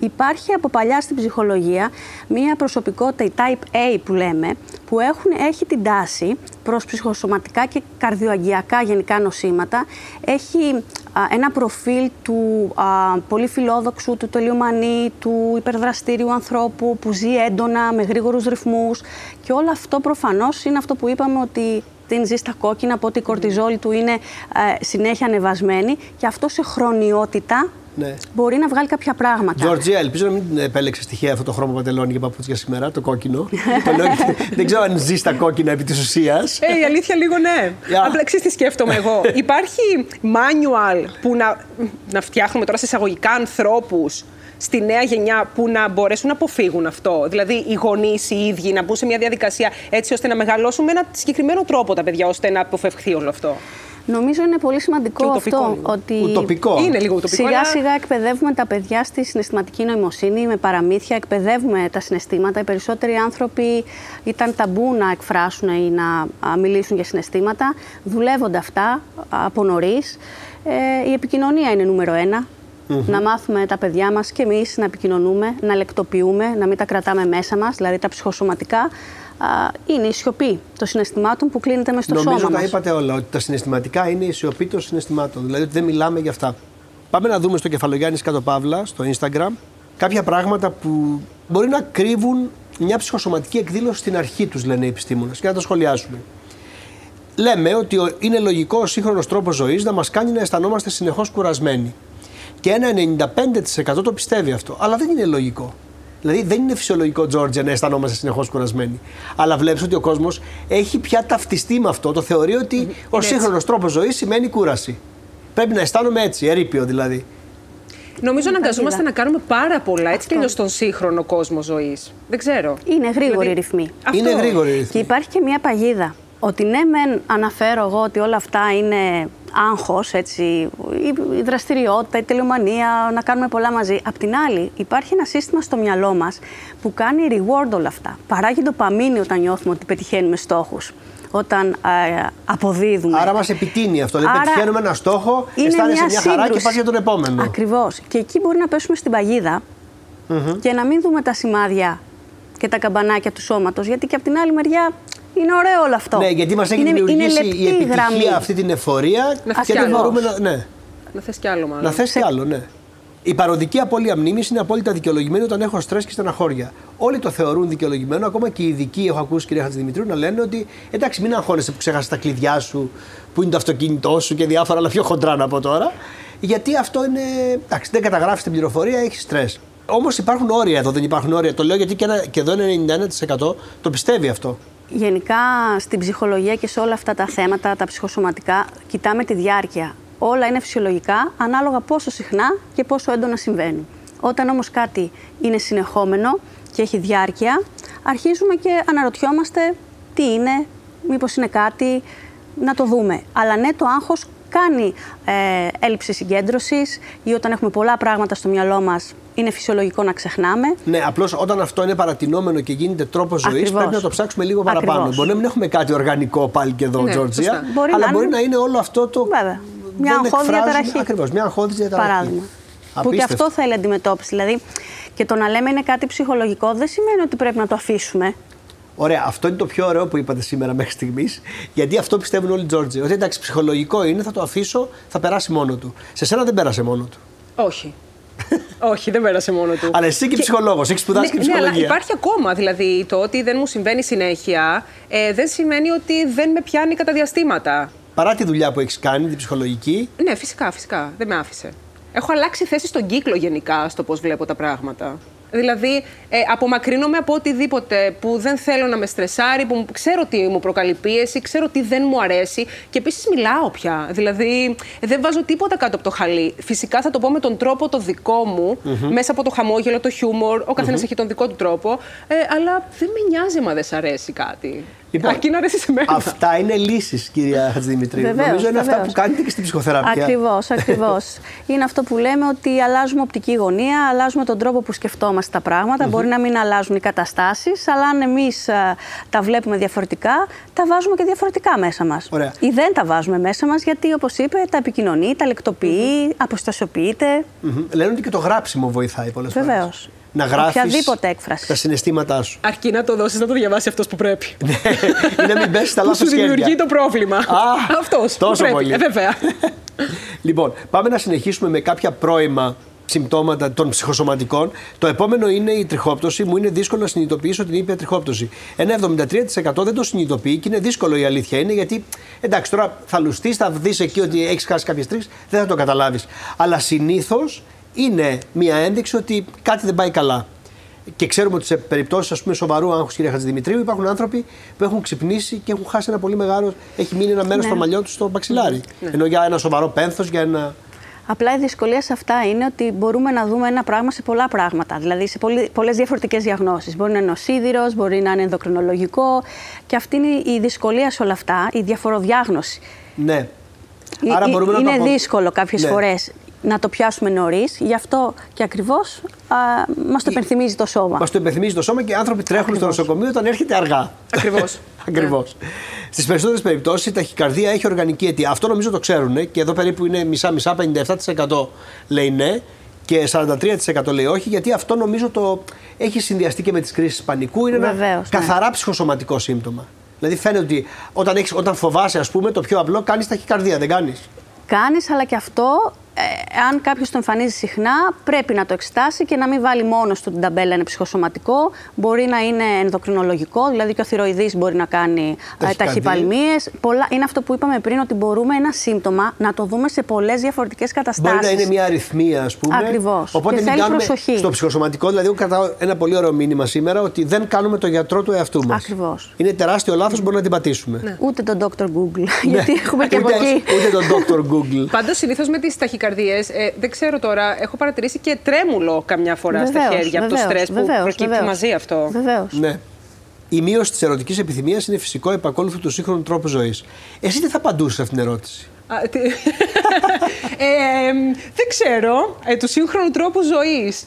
C: Υπάρχει από παλιά στην ψυχολογία μία προσωπικότητα, η type A που λέμε, που έχουν, έχει την τάση προς ψυχοσωματικά και καρδιοαγγειακά γενικά νοσήματα. Έχει ένα προφίλ του α, πολύ φιλόδοξου, του τελειομανή, του υπερδραστήριου ανθρώπου που ζει έντονα, με γρήγορους ρυθμούς και όλο αυτό προφανώς είναι αυτό που είπαμε ότι δεν ζει στα κόκκινα, από ότι η κορτιζόλη του είναι συνέχεια ανεβασμένη και αυτό σε χρονιότητα ναι. μπορεί να βγάλει κάποια πράγματα.
A: Τζορτζία, ελπίζω να μην επέλεξε τυχαία αυτό το χρώμα παντελόνι και παπούτσια σήμερα, το κόκκινο. <laughs> δεν ξέρω αν ζει στα κόκκινα επί της ουσίας.
B: Ε, η αλήθεια λίγο ναι. Yeah. Απλά τι σκέφτομαι εγώ. <laughs> Υπάρχει manual που να, να φτιάχνουμε τώρα σε εισαγωγικά ανθρώπους στη νέα γενιά που να μπορέσουν να αποφύγουν αυτό. Δηλαδή, οι γονείς οι ίδιοι να μπουν σε μια διαδικασία έτσι ώστε να μεγαλώσουν με ένα συγκεκριμένο τρόπο τα παιδιά, ώστε να αποφευχθεί όλο αυτό.
C: Νομίζω είναι πολύ σημαντικό αυτό. Ότι
A: ουτοπικό.
B: Είναι λίγο ουτοπικό.
C: Σιγά σιγά εκπαιδεύουμε τα παιδιά στη συναισθηματική νοημοσύνη, με παραμύθια, εκπαιδεύουμε τα συναισθήματα. Οι περισσότεροι άνθρωποι ήταν ταμπού να εκφράσουν ή να μιλήσουν για συναισθήματα. Δουλεύονται αυτά από νωρίς. Ε, η επικοινωνία είναι νούμερο ένα. Να μάθουμε τα παιδιά μας και εμείς να επικοινωνούμε, να λεκτοποιούμε, να μην τα κρατάμε μέσα μας, δηλαδή τα ψυχοσωματικά, είναι η σιωπή των συναισθημάτων που κλείνεται μέσα στο
A: Νομίζω
C: σώμα
A: τα
C: μας.
A: είπατε όλα, ότι τα συναισθηματικά είναι η σιωπή των συναισθημάτων. Δηλαδή ότι δεν μιλάμε για αυτά. Πάμε να δούμε στο κεφαλογιάννη κάτω Παύλα, στο Instagram, κάποια πράγματα που μπορεί να κρύβουν μια ψυχοσωματική εκδήλωση στην αρχή τους, λένε οι επιστήμονες, και να τα σχολιάσουμε. Λέμε ότι ο- είναι λογικό ο σύγχρονος τρόπος ζωής να μας κάνει να αισθανόμαστε συνεχώς κουρασμένοι. Και ένα 95% το πιστεύει αυτό. Αλλά δεν είναι λογικό. Δηλαδή δεν είναι φυσιολογικό, Τζόρτζια, να αισθανόμαστε συνεχώς κουρασμένοι. Αλλά βλέπεις ότι ο κόσμος έχει πια ταυτιστεί με αυτό. Το θεωρεί ότι ο σύγχρονος τρόπος ζωής σημαίνει κούραση. Πρέπει να αισθάνομαι έτσι, ερήπιο δηλαδή.
B: Νομίζω αναγκαζόμαστε
C: παγίδα.
B: να κάνουμε πάρα πολλά έτσι και αλλιώς στον σύγχρονο κόσμο ζωής. Δεν ξέρω.
C: Είναι γρήγοροι
B: Δηλαδή,
C: ρυθμοί.
B: Αυτό.
A: Είναι γρήγορη η
C: Και
A: ρυθμή.
C: υπάρχει και μια παγίδα. Ότι ναι, μεν αναφέρω εγώ ότι όλα αυτά είναι άγχος, έτσι, η- η δραστηριότητα, η τελειομανία, να κάνουμε πολλά μαζί. Απ' την άλλη, υπάρχει ένα σύστημα στο μυαλό μας που κάνει reward όλα αυτά. Παράγει ντοπαμίνη όταν νιώθουμε ότι πετυχαίνουμε στόχους. Όταν ε, αποδίδουμε.
A: Άρα μας επιτείνει αυτό. Δηλαδή
C: Άρα
A: πετυχαίνουμε ένα στόχο,
C: είναι
A: αισθάνεσαι μια χαρά και
C: σύγκρουση.
A: πας για τον επόμενο.
C: Ακριβώς. Και εκεί μπορεί να πέσουμε στην παγιδα και να μην δούμε τα σημάδια και τα καμπανάκια του σώματος, γιατί και από την άλλη μεριά είναι ωραίο όλο αυτό.
A: Ναι, γιατί μας έχει
C: Είναι- είναι
A: δημιουργήσει
C: λεπτή
A: η επιτυχία
C: γραμμή.
A: αυτή την εφορία
B: Να
A: και
B: φτιάξει
A: δεν
B: άλλο.
A: μπορούμε να. Ναι.
B: Να θες κι άλλο μάλλον.
A: Να θες κι άλλο, ναι. Η παροδική απώλεια μνήμης είναι απόλυτα δικαιολογημένη όταν έχω στρες και στεναχώρια. Όλοι το θεωρούν δικαιολογημένο, ακόμα και οι ειδικοί, έχω ακούσει κυρία Χατζηδημητρίου, να λένε ότι εντάξει, μην αγχώνεσαι που ξέχασες τα κλειδιά σου, που είναι το αυτοκίνητό σου και διάφορα άλλα πιο χοντρά να πω τώρα. Γιατί αυτό είναι. Εντάξει, δεν καταγράφεις την πληροφορία, έχεις στρες. Όμως υπάρχουν όρια εδώ, δεν υπάρχουν όρια. Το λέω γιατί και, ένα, και εδώ είναι 91% το πιστεύει αυτό.
C: Γενικά στην ψυχολογία και σε όλα αυτά τα θέματα, τα ψυχοσωματικά, κοιτάμε τη διάρκεια. Όλα είναι φυσιολογικά, ανάλογα πόσο συχνά και πόσο έντονα συμβαίνουν. Όταν όμως κάτι είναι συνεχόμενο και έχει διάρκεια, αρχίζουμε και αναρωτιόμαστε τι είναι, μήπως είναι κάτι, να το δούμε. Αλλά ναι, το άγχος κάνει ε, έλλειψη συγκέντρωσης ή όταν έχουμε πολλά πράγματα στο μυαλό μας, είναι φυσιολογικό να ξεχνάμε.
A: Ναι, απλώς όταν αυτό είναι παρατηνόμενο και γίνεται τρόπος ζωής,
C: Ακριβώς.
A: πρέπει να το ψάξουμε λίγο παραπάνω.
C: Ακριβώς.
A: Μπορεί να μην έχουμε κάτι οργανικό πάλι και εδώ,
B: Ναι,
A: Τζορτζία,
B: σωστά.
C: Μπορεί
A: αλλά
C: να
A: μπορεί
C: είναι-
A: να είναι όλο αυτό το.
C: Βέβαια. Μια
A: δεν
C: αγχώδη
A: εκφράζουμε-
C: διαταραχή.
A: Ακριβώς, μια αγχώδη διαταραχή.
C: Παράδειγμα. Που και
A: Απίστευτο.
C: αυτό θέλει αντιμετώπιση. Δηλαδή, και το να λέμε είναι κάτι ψυχολογικό δεν σημαίνει ότι πρέπει να το αφήσουμε.
A: Ωραία, αυτό είναι το πιο ωραίο που είπατε σήμερα μέχρι στιγμής. Γιατί αυτό πιστεύουν όλοι οι Τζόρτζοι. Ότι εντάξει, ψυχολογικό είναι, θα το αφήσω, θα περάσει μόνο του. Σε σένα δεν πέρασε μόνο του.
B: Όχι. Όχι, δεν πέρασε μόνο του. <laughs>
A: Αλλά εσύ και, ψυχολόγος, έχεις σπουδάσει και
B: ναι, ναι, αλλά
A: ψυχολογία.
B: υπάρχει ακόμα. Δηλαδή, το ότι δεν μου συμβαίνει συνέχεια ε, δεν σημαίνει ότι δεν με πιάνει κατά διαστήματα.
A: Παρά τη δουλειά που έχεις κάνει, την ψυχολογική,
B: Ναι, φυσικά, φυσικά. Δεν με άφησε. Έχω αλλάξει θέση στον κύκλο γενικά στο πώς βλέπω τα πράγματα. Δηλαδή, ε, απομακρύνομαι από οτιδήποτε που δεν θέλω να με στρεσάρει, που μου- ξέρω τι μου προκαλεί πίεση, ξέρω τι δεν μου αρέσει και επίσης μιλάω πια. Δηλαδή, δεν βάζω τίποτα κάτω από το χαλί. Φυσικά θα το πω με τον τρόπο το δικό μου, μέσα από το χαμόγελο, το χιούμορ. Ο καθενα έχει τον δικό του τρόπο. Ε, αλλά δεν με νοιάζει μα δεν σ' αρέσει κάτι.
A: Λοιπόν,
B: Αρκεί να αρέσει σε μένα.
A: αυτά είναι λύσεις, κυρία Χατζηδημητρίου.
C: Βεβαίως,
A: Νομίζω είναι αυτά
C: βεβαίως.
A: που κάνετε και στην ψυχοθεραπεία.
C: Ακριβώς, ακριβώς. είναι αυτό που λέμε ότι αλλάζουμε οπτική γωνία, αλλάζουμε τον τρόπο που σκεφτόμαστε τα πραγματα Μπορεί να μην αλλάζουν οι καταστάσεις, αλλά αν εμείς τα βλέπουμε διαφορετικά, τα βάζουμε και διαφορετικά μέσα μας.
A: Ωραία.
C: Ή δεν τα βάζουμε μέσα μας, γιατί όπως είπε, τα επικοινωνεί, τα λεκτοποιεί, αποστασιοποιείται.
A: Μμμ. Λένε ότι και το γράψιμο βοηθάει πολλές φορές.
C: Βεβαίω.
A: Να γράφεις
C: Οποιαδήποτε έκφραση.
A: τα συναισθήματά σου.
B: Αρκεί να το δώσεις να το διαβάσει αυτός που πρέπει. <laughs>
A: ή να μην πέσεις στα
B: που
A: λάθος
B: σου δημιουργεί
A: χέρια.
B: το πρόβλημα.
A: Α,
B: Αυτός που
A: τόσο
B: πρέπει.
A: πολύ.
B: Ε, βέβαια. <laughs>
A: Λοιπόν, πάμε να συνεχίσουμε με κάποια πρώιμα συμπτώματα των ψυχοσωματικών. Το επόμενο είναι η τριχόπτωση. Μου είναι δύσκολο να συνειδητοποιήσω την ήπια τριχόπτωση. Ένα 73% δεν το συνειδητοποιεί και είναι δύσκολο η αλήθεια είναι γιατί εντάξει, τώρα θα λουστείς, θα δεις εκεί ότι έχεις χάσει κάποιες τρίχες, δεν θα το καταλάβεις. Αλλά συνήθως είναι μια ένδειξη ότι κάτι δεν πάει καλά. Και ξέρουμε ότι σε περιπτώσεις σοβαρού άγχους, κυρία Χατζηδημητρίου, υπάρχουν άνθρωποι που έχουν ξυπνήσει και έχουν χάσει ένα πολύ μεγάλο. Έχει μείνει ένα μέρος
C: Ναι.
A: των μαλλιών τους στο μαξιλάρι. Ενώ για ένα σοβαρό πένθος, για ένα.
C: Απλά η δυσκολία σε αυτά είναι ότι μπορούμε να δούμε ένα πράγμα σε πολλά πράγματα. Δηλαδή σε πολλές διαφορετικές διαγνώσεις. Μπορεί να είναι ο σίδηρος, μπορεί να είναι ενδοκρινολογικό. Και αυτή είναι η δυσκολία σε όλα αυτά, η διαφοροδιάγνωση.
A: Ναι.
C: Ε,
A: Άρα
C: ε,
A: μπορούμε να
C: είναι
A: το απο-
C: δύσκολο κάποιες
A: Ναι.
C: φορές να το πιάσουμε νωρίς. Γι' αυτό και ακριβώς μας το υπενθυμίζει το σώμα.
A: Μας το υπενθυμίζει το σώμα και οι άνθρωποι τρέχουν στο
C: Ακριβώς.
A: νοσοκομείο όταν έρχεται αργά.
B: Ακριβώς. <laughs>
A: Ακριβώς. Στις περισσότερες περιπτώσεις η ταχυκαρδία έχει οργανική αιτία. Αυτό νομίζω το ξέρουν και εδώ περίπου είναι μισά-μισά, 57% λέει ναι. Και 43% λέει όχι, γιατί αυτό νομίζω το έχει συνδυαστεί και με τις κρίσεις πανικού. Είναι
C: Βεβαίως,
A: ένα
C: ναι.
A: καθαρά ψυχοσωματικό σύμπτωμα. Δηλαδή φαίνεται ότι όταν, έχεις, όταν φοβάσαι, ας πούμε, το πιο απλό, κάνεις ταχυκαρδία, δεν κάνεις;
C: Κάνεις, αλλά και αυτό, ε, αν κάποιος το εμφανίζει συχνά, πρέπει να το εξετάσει και να μην βάλει μόνο του την ταμπέλα είναι ψυχοσωματικό. Μπορεί να είναι ενδοκρινολογικό, δηλαδή και ο θηροειδής μπορεί να κάνει ε,
A: Ταχυκαρδία.
C: ταχυπαλμίες. Πολλά, είναι αυτό που είπαμε πριν, ότι μπορούμε ένα σύμπτωμα να το δούμε σε πολλές διαφορετικές καταστάσεις.
A: Μπορεί να είναι μια αριθμία, ας πούμε.
C: Ακριβώς.
A: Οπότε
C: Και
A: μην
C: θέλει
A: κάνουμε
C: προσοχή.
A: στο ψυχοσωματικό. Δηλαδή, εγώ κρατάω ένα πολύ ωραίο μήνυμα σήμερα ότι δεν κάνουμε το γιατρό του εαυτού μας.
C: Ακριβώς.
A: Είναι τεράστιο λάθος, μπορούμε να την πατήσουμε.
C: Ούτε τον Dr. Google,
A: Ναι.
C: γιατί έχουμε και από
A: Ούτε-
C: εκεί.
A: Ούτε τον Dr. Google.
B: Πάντως, συνήθως με τις ταχυκαρδίε, ε, δεν ξέρω τώρα, έχω παρατηρήσει και τρέμουλο καμιά φορά στα
C: Βεβαίως,
B: χέρια από το
C: βεβαίως,
B: στρες που
C: βεβαίως,
B: προκύπτει
C: βεβαίως.
B: μαζί αυτό.
C: Βεβαίως.
A: Ναι. Η μείωση της ερωτικής επιθυμίας είναι φυσικό επακόλουθο του σύγχρονου τρόπου ζωής. Εσύ τι θα απαντούσες σε αυτήν την ερώτηση;
B: Α, τι- <laughs> ε, εμ, δεν ξέρω. Ε, του σύγχρονου τρόπου ζωής.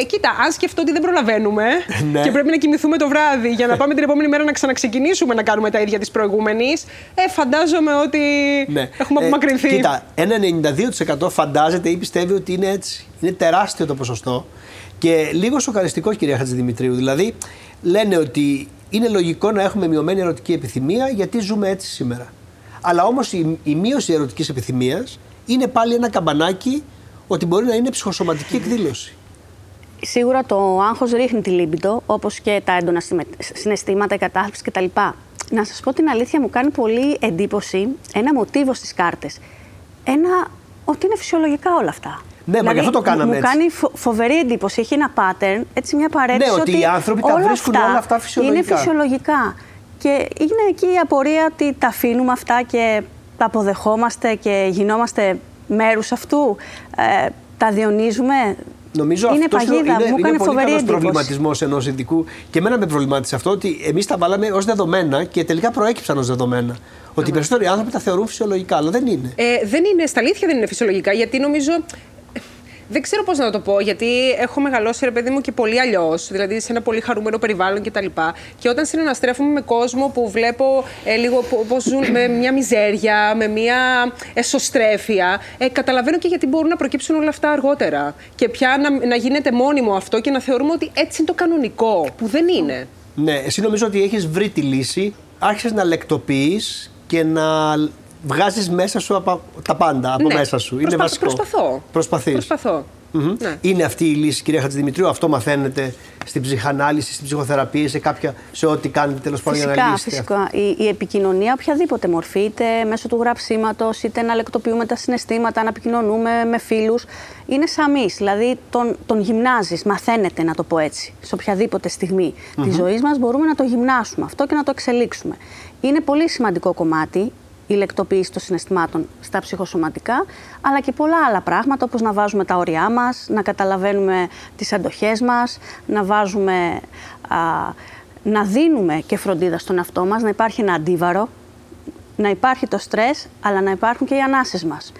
B: Ε, κοίτα, αν σκεφτώ ότι δεν προλαβαίνουμε <laughs>
A: Ναι.
B: και πρέπει να κοιμηθούμε το βράδυ για να πάμε την επόμενη μέρα να ξαναξεκινήσουμε να κάνουμε τα ίδια της προηγούμενης, ε, φαντάζομαι ότι
A: Ναι.
B: έχουμε
A: Ε,
B: απομακρυνθεί.
A: κοίτα, ένα 92% φαντάζεται ή πιστεύει ότι είναι έτσι. Είναι τεράστιο το ποσοστό. Και λίγο σοκαριστικό, κυρία Χατζηδημητρίου. Δηλαδή, λένε ότι είναι λογικό να έχουμε μειωμένη ερωτική επιθυμία γιατί ζούμε έτσι σήμερα. Αλλά όμως η, η μείωση ερωτικής επιθυμίας είναι πάλι ένα καμπανάκι ότι μπορεί να είναι ψυχοσωματική εκδήλωση.
C: Σίγουρα το άγχος ρίχνει τη λίμπητο, όπως και τα έντονα συμε- συναισθήματα, η κατάθλιψη κτλ. Να σας πω την αλήθεια, μου κάνει πολύ εντύπωση ένα μοτίβο στις κάρτες. Ένα ότι είναι φυσιολογικά όλα αυτά.
A: Ναι, μα γι' αυτό το κάναμε
C: μου
A: έτσι.
C: κάνει φο- φοβερή εντύπωση. Έχει ένα pattern, έτσι μια παρέτηση.
A: Ναι, ότι οι άνθρωποι τα βρίσκουν όλα αυτά φυσιολογικά.
C: Είναι φυσιολογικά. Και είναι εκεί η απορία ότι τα αφήνουμε αυτά και τα αποδεχόμαστε και γινόμαστε μέρους αυτού. Ε, τα διονύζουμε.
A: Νομίζω
C: είναι
A: αυτός
C: παγίδα.
A: είναι,
C: μου
A: είναι
C: κάνει
A: πολύ
C: φοβερή
A: καλός
C: εντύπωση.
A: προβληματισμός ενός ειδικού και εμένα με προβλημάτισε αυτό ότι εμείς τα βάλαμε ως δεδομένα και τελικά προέκυψαν ως δεδομένα. Ότι οι περισσότεροι άνθρωποι τα θεωρούν φυσιολογικά, αλλά δεν είναι.
B: Ε, δεν είναι, στα αλήθεια δεν είναι φυσιολογικά, γιατί νομίζω. Ε, Δεν ξέρω πώς να το πω, γιατί έχω μεγαλώσει ρε παιδί μου και πολύ αλλιώς, δηλαδή σε ένα πολύ χαρούμενο περιβάλλον κτλ. Και, και όταν συναναστρέφομαι με κόσμο που βλέπω ε, λίγο πώς ζουν με μια μιζέρια, με μια εσωστρέφεια, ε, καταλαβαίνω και γιατί μπορούν να προκύψουν όλα αυτά αργότερα. Και πια να, να γίνεται μόνιμο αυτό και να θεωρούμε ότι έτσι είναι το κανονικό, που δεν είναι.
A: Ναι, εσύ νομίζω ότι έχεις βρει τη λύση, άρχισες να λεκτοποιείς και να βγάζεις μέσα σου από τα πάντα, από
B: Ναι.
A: μέσα σου. Είναι
B: Προσπα-
A: βασικό.
B: Προσπαθώ.
A: Προσπαθείς.
B: Προσπαθώ.
A: Μμμ.
B: Ναι.
A: Είναι αυτή η λύση, κυρία Χατζηδημητρίου. Αυτό μαθαίνετε στην ψυχανάλυση, στην ψυχοθεραπεία, σε, κάποια, σε ό,τι κάνετε τέλος πάντων για να
C: Φυσικά,
A: λύσετε.
C: φυσικά. Η, η επικοινωνία, οποιαδήποτε μορφή, είτε μέσω του γραψίματο, είτε να λεκτοποιούμε τα συναισθήματα, να επικοινωνούμε με φίλους, είναι σαν μυς. Δηλαδή, τον, τον γυμνάζεις, μαθαίνετε να το πω έτσι, σε οποιαδήποτε στιγμή της ζωής μας μπορούμε να το γυμνάσουμε αυτό και να το εξελίξουμε. Είναι πολύ σημαντικό κομμάτι η λεκτοποίηση των συναισθημάτων στα ψυχοσωματικά, αλλά και πολλά άλλα πράγματα, όπως να βάζουμε τα όρια μας, να καταλαβαίνουμε τις αντοχές μας, να βάζουμε, α, να δίνουμε και φροντίδα στον εαυτό μας, να υπάρχει ένα αντίβαρο, να υπάρχει το στρες, αλλά να υπάρχουν και οι ανάσες μας.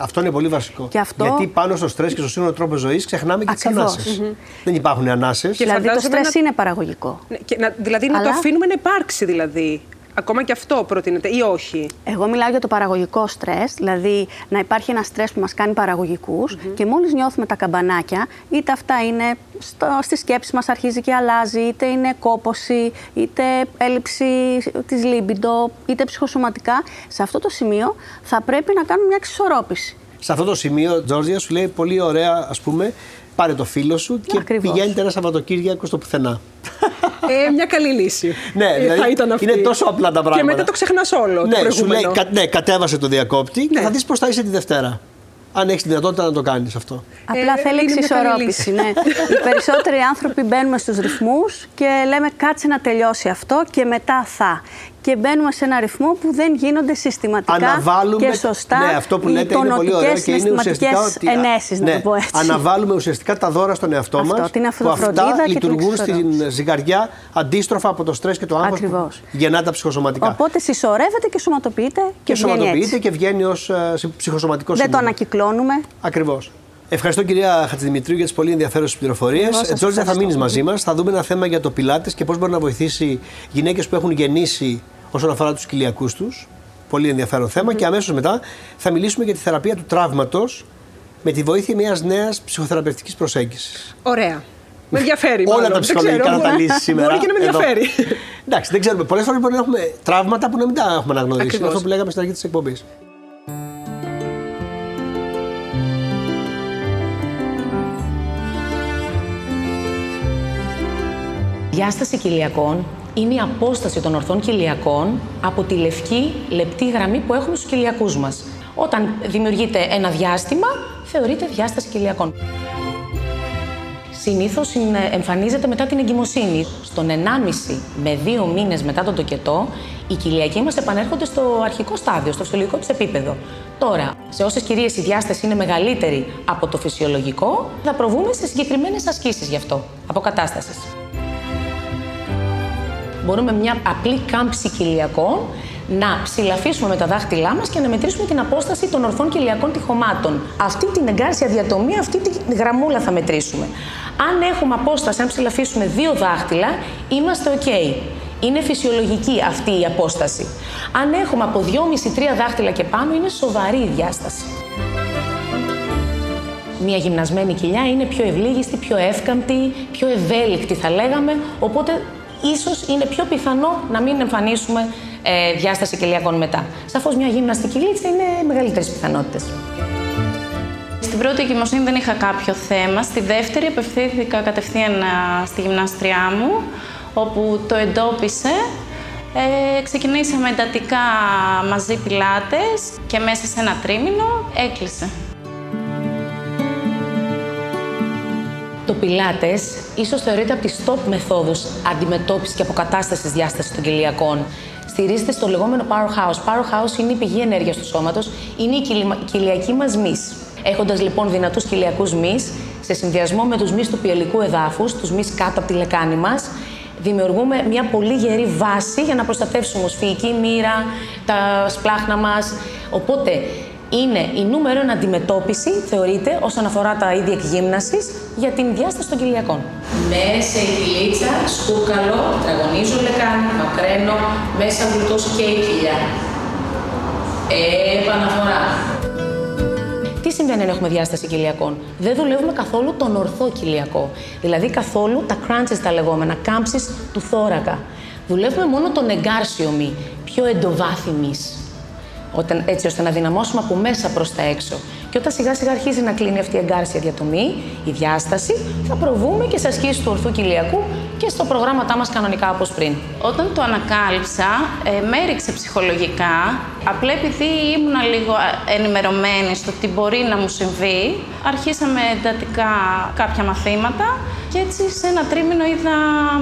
A: Αυτό είναι πολύ βασικό.
C: Και αυτό-
A: Γιατί πάνω στο στρες και στο σύγχρονο τρόπο ζωής ξεχνάμε και τις
C: Ακριβώς.
A: ανάσες. Δεν υπάρχουν ανάσες.
B: Και
C: δηλαδή το
B: φαντάζομαι
C: στρες
B: να-
C: είναι παραγωγικό.
B: Ναι, και να, δηλαδή να το
C: Αλλά-
B: αφήνουμε να υπάρξει δηλαδή. Ακόμα και αυτό προτείνεται ή όχι;
C: Εγώ μιλάω για το παραγωγικό στρες, δηλαδή να υπάρχει ένα στρες που μας κάνει παραγωγικους και μόλις νιώθουμε τα καμπανάκια, είτε αυτά είναι στο, στη σκέψη μας αρχίζει και αλλάζει, είτε είναι κόποση, είτε έλλειψη της λίμπιντο, είτε ψυχοσωματικά, σε αυτό το σημείο θα πρέπει να κάνουμε μια εξισορρόπηση.
A: Σε αυτό το σημείο, Τζόρζια σου λέει πολύ ωραία, ας πούμε, πάρε το φίλο σου και
C: Ακριβώς.
A: πηγαίνετε ένα Σαββατοκύριακο στο πουθενά.
B: Ε, μια καλή λύση.
A: Ναι,
B: Ε,
A: δηλαδή
B: θα ήταν αυτή.
A: είναι τόσο απλά τα πράγματα.
B: Και μετά το ξεχνάς όλο. το
A: Ναι, σου λέει,
B: προηγούμενο.
A: κα, ναι, κατέβασε το διακόπτη και
B: Ναι.
A: θα δεις πώς θα είσαι τη Δευτέρα. Αν έχεις τη δυνατότητα να το κάνεις αυτό.
C: Απλά
B: Ε,
C: θέλει
B: είναι μια καλή
C: εξισορρόπηση. Ναι. Οι περισσότεροι άνθρωποι μπαίνουμε στους ρυθμούς και λέμε κάτσε να τελειώσει αυτό και μετά θα. Και μπαίνουμε σε ένα ρυθμό που δεν γίνονται συστηματικά
A: Αναβάλουμε.
C: και σωστά
A: ναι, αυτό που
C: οι
A: λέτε είναι πολύ ωραίο
C: τονωτικές
A: και είναι ουσιαστικά
C: συναισθηματικές
A: ότι.
C: ενέσεις,
A: ναι,
C: να το πω έτσι.
A: Αναβάλουμε ουσιαστικά τα δώρα στον εαυτό
C: Αυτό,
A: μας.
C: την
A: που
C: αυτοφροντίδα
A: αυτά
C: και την
A: λειτουργούν στην
C: εξισορρόπηση.
A: ζυγαριά αντίστροφα από το στρες και το άγχος που
C: Ακριβώς.
A: γεννά τα ψυχοσωματικά.
C: Οπότε συσσωρεύεται και σωματοποιείται και,
A: και
C: βγαίνει
A: σωματοποιείται
C: έτσι.
A: και βγαίνει ως ψυχοσωματικό
C: Δεν το
A: σύντομο.
C: ανακυκλώνουμε.
A: Ακριβώς. Ευχαριστώ κυρία Χατζηδημητρίου για τις πολύ ενδιαφέρουσες πληροφορίες.
C: Εγώ σας
A: Τζόρτζα, θα
C: ευχαριστώ.
A: μείνεις μαζί μας. Θα δούμε ένα θέμα για το πιλάτες και πώς μπορεί να βοηθήσει γυναίκες που έχουν γεννήσει όσον αφορά τους κοιλιακούς τους. Πολύ ενδιαφέρον θέμα. Και αμέσως μετά θα μιλήσουμε για τη θεραπεία του τραύματος με τη βοήθεια μιας νέας ψυχοθεραπευτικής προσέγγισης.
B: Ωραία. Με ενδιαφέρει.
A: Όλα
B: μάλλον.
A: τα
B: Δεν
A: ψυχολογικά
B: ξέρω,
A: να τα
B: μπορεί-
A: λύσεις σήμερα.
B: Μπορεί και να με
A: εδώ.
B: ενδιαφέρει.
A: Εντάξει, δεν ξέρουμε. Πολλές φορές μπορεί να έχουμε τραύματα που να μην τα έχουμε αναγνωρίσει. Είναι
B: Ακριβώς.
A: αυτό που λέγαμε στην αρχή της εκπομπής.
D: Διάσταση κοιλιακών είναι η απόσταση των ορθών κοιλιακών από τη λευκή λεπτή γραμμή που έχουμε στους κοιλιακούς μας. Όταν δημιουργείται ένα διάστημα, θεωρείται διάσταση κοιλιακών. Συνήθως είναι- εμφανίζεται μετά την εγκυμοσύνη. Στον 1,5 με 2 μήνες μετά τον τοκετό, οι κοιλιακοί μας επανέρχονται στο αρχικό στάδιο, στο φυσιολογικό τους επίπεδο. Τώρα, σε όσες κυρίες η διάσταση είναι μεγαλύτερη από το φυσιολογικό, θα προβούμε σε συγκεκριμένες ασκήσεις γι' αυτό, αποκατάστασης. Μπορούμε μια απλή κάμψη κοιλιακών να ψηλαφίσουμε με τα δάχτυλά μας και να μετρήσουμε την απόσταση των ορθών κοιλιακών τυχωμάτων. Αυτή την εγκάρσια διατομή, αυτή τη γραμμούλα θα μετρήσουμε. Αν έχουμε απόσταση, αν ψηλαφίσουμε δύο δάχτυλα, είμαστε ok. Είναι φυσιολογική αυτή η απόσταση. Αν έχουμε από 2,5-3 δάχτυλα και πάνω, είναι σοβαρή η διάσταση. Μια γυμνασμένη κοιλιά είναι πιο ευλίγιστη, πιο εύκαμπτη, πιο ευέλικτη θα λέγαμε, οπότε ίσως είναι πιο πιθανό να μην εμφανίσουμε ε, διάσταση κοιλιακών μετά. Σαφώς μια γύμναστη κοιλίτσα είναι μεγαλύτερες πιθανότητες.
E: Στην πρώτη εγκυμοσύνη δεν είχα κάποιο θέμα. Στη δεύτερη απευθύνθηκα κατευθείαν α, στη γυμνάστριά μου, όπου το εντόπισε. Ε, ξεκινήσαμε εντατικά μαζί πιλάτες και μέσα σε ένα τρίμηνο έκλεισε.
D: Το πιλάτες ίσως θεωρείται από τις top μεθόδους αντιμετώπισης και αποκατάστασης διάστασης των κοιλιακών. Στηρίζεται στο λεγόμενο powerhouse. Powerhouse είναι η πηγή ενέργειας του σώματος, είναι η κοιλημα- κοιλιακή μας μυς. Έχοντας λοιπόν δυνατούς κοιλιακούς μυς, σε συνδυασμό με τους μυς του πιελικού εδάφους, τους μυς κάτω από τη λεκάνη μας, δημιουργούμε μια πολύ γερή βάση για να προστατεύσουμε οσφυϊκή μοίρα, τα σπλάχνα μας. Οπότε είναι η νούμερο ένα αντιμετώπιση, θεωρείται, όσον αφορά τα είδη εκγύμνασης, για την διάσταση των κοιλιακών. Μέσα η κοιλίτσα, σκούκαλο, τραγωνίζω λεκάνη, μακραίνω, μέσα γλουτός και η κοιλιά. Επαναφορά. Τι συμβαίνει αν έχουμε διάσταση κοιλιακών. Δεν δουλεύουμε καθόλου τον ορθό κοιλιακό. Δηλαδή καθόλου τα crunches τα λεγόμενα, κάμψεις του θώρακα. Δουλεύουμε μόνο τον εγκάρσιο μη, πιο εντοβάθη μυς. Όταν, έτσι ώστε να δυναμώσουμε από μέσα προς τα έξω. Και όταν σιγά σιγά αρχίζει να κλείνει αυτή η εγκάρσια διατομή, η διάσταση, θα προβούμε και σε ασκήσεις του ορθού κοιλιακού και στο προγράμματά μας κανονικά όπως πριν.
E: Όταν το ανακάλυψα, ε, με έριξε ψυχολογικά. Απλά επειδή ήμουν λίγο ε, ενημερωμένη στο τι μπορεί να μου συμβεί, αρχίσαμε εντατικά κάποια μαθήματα και έτσι σε ένα τρίμηνο είδα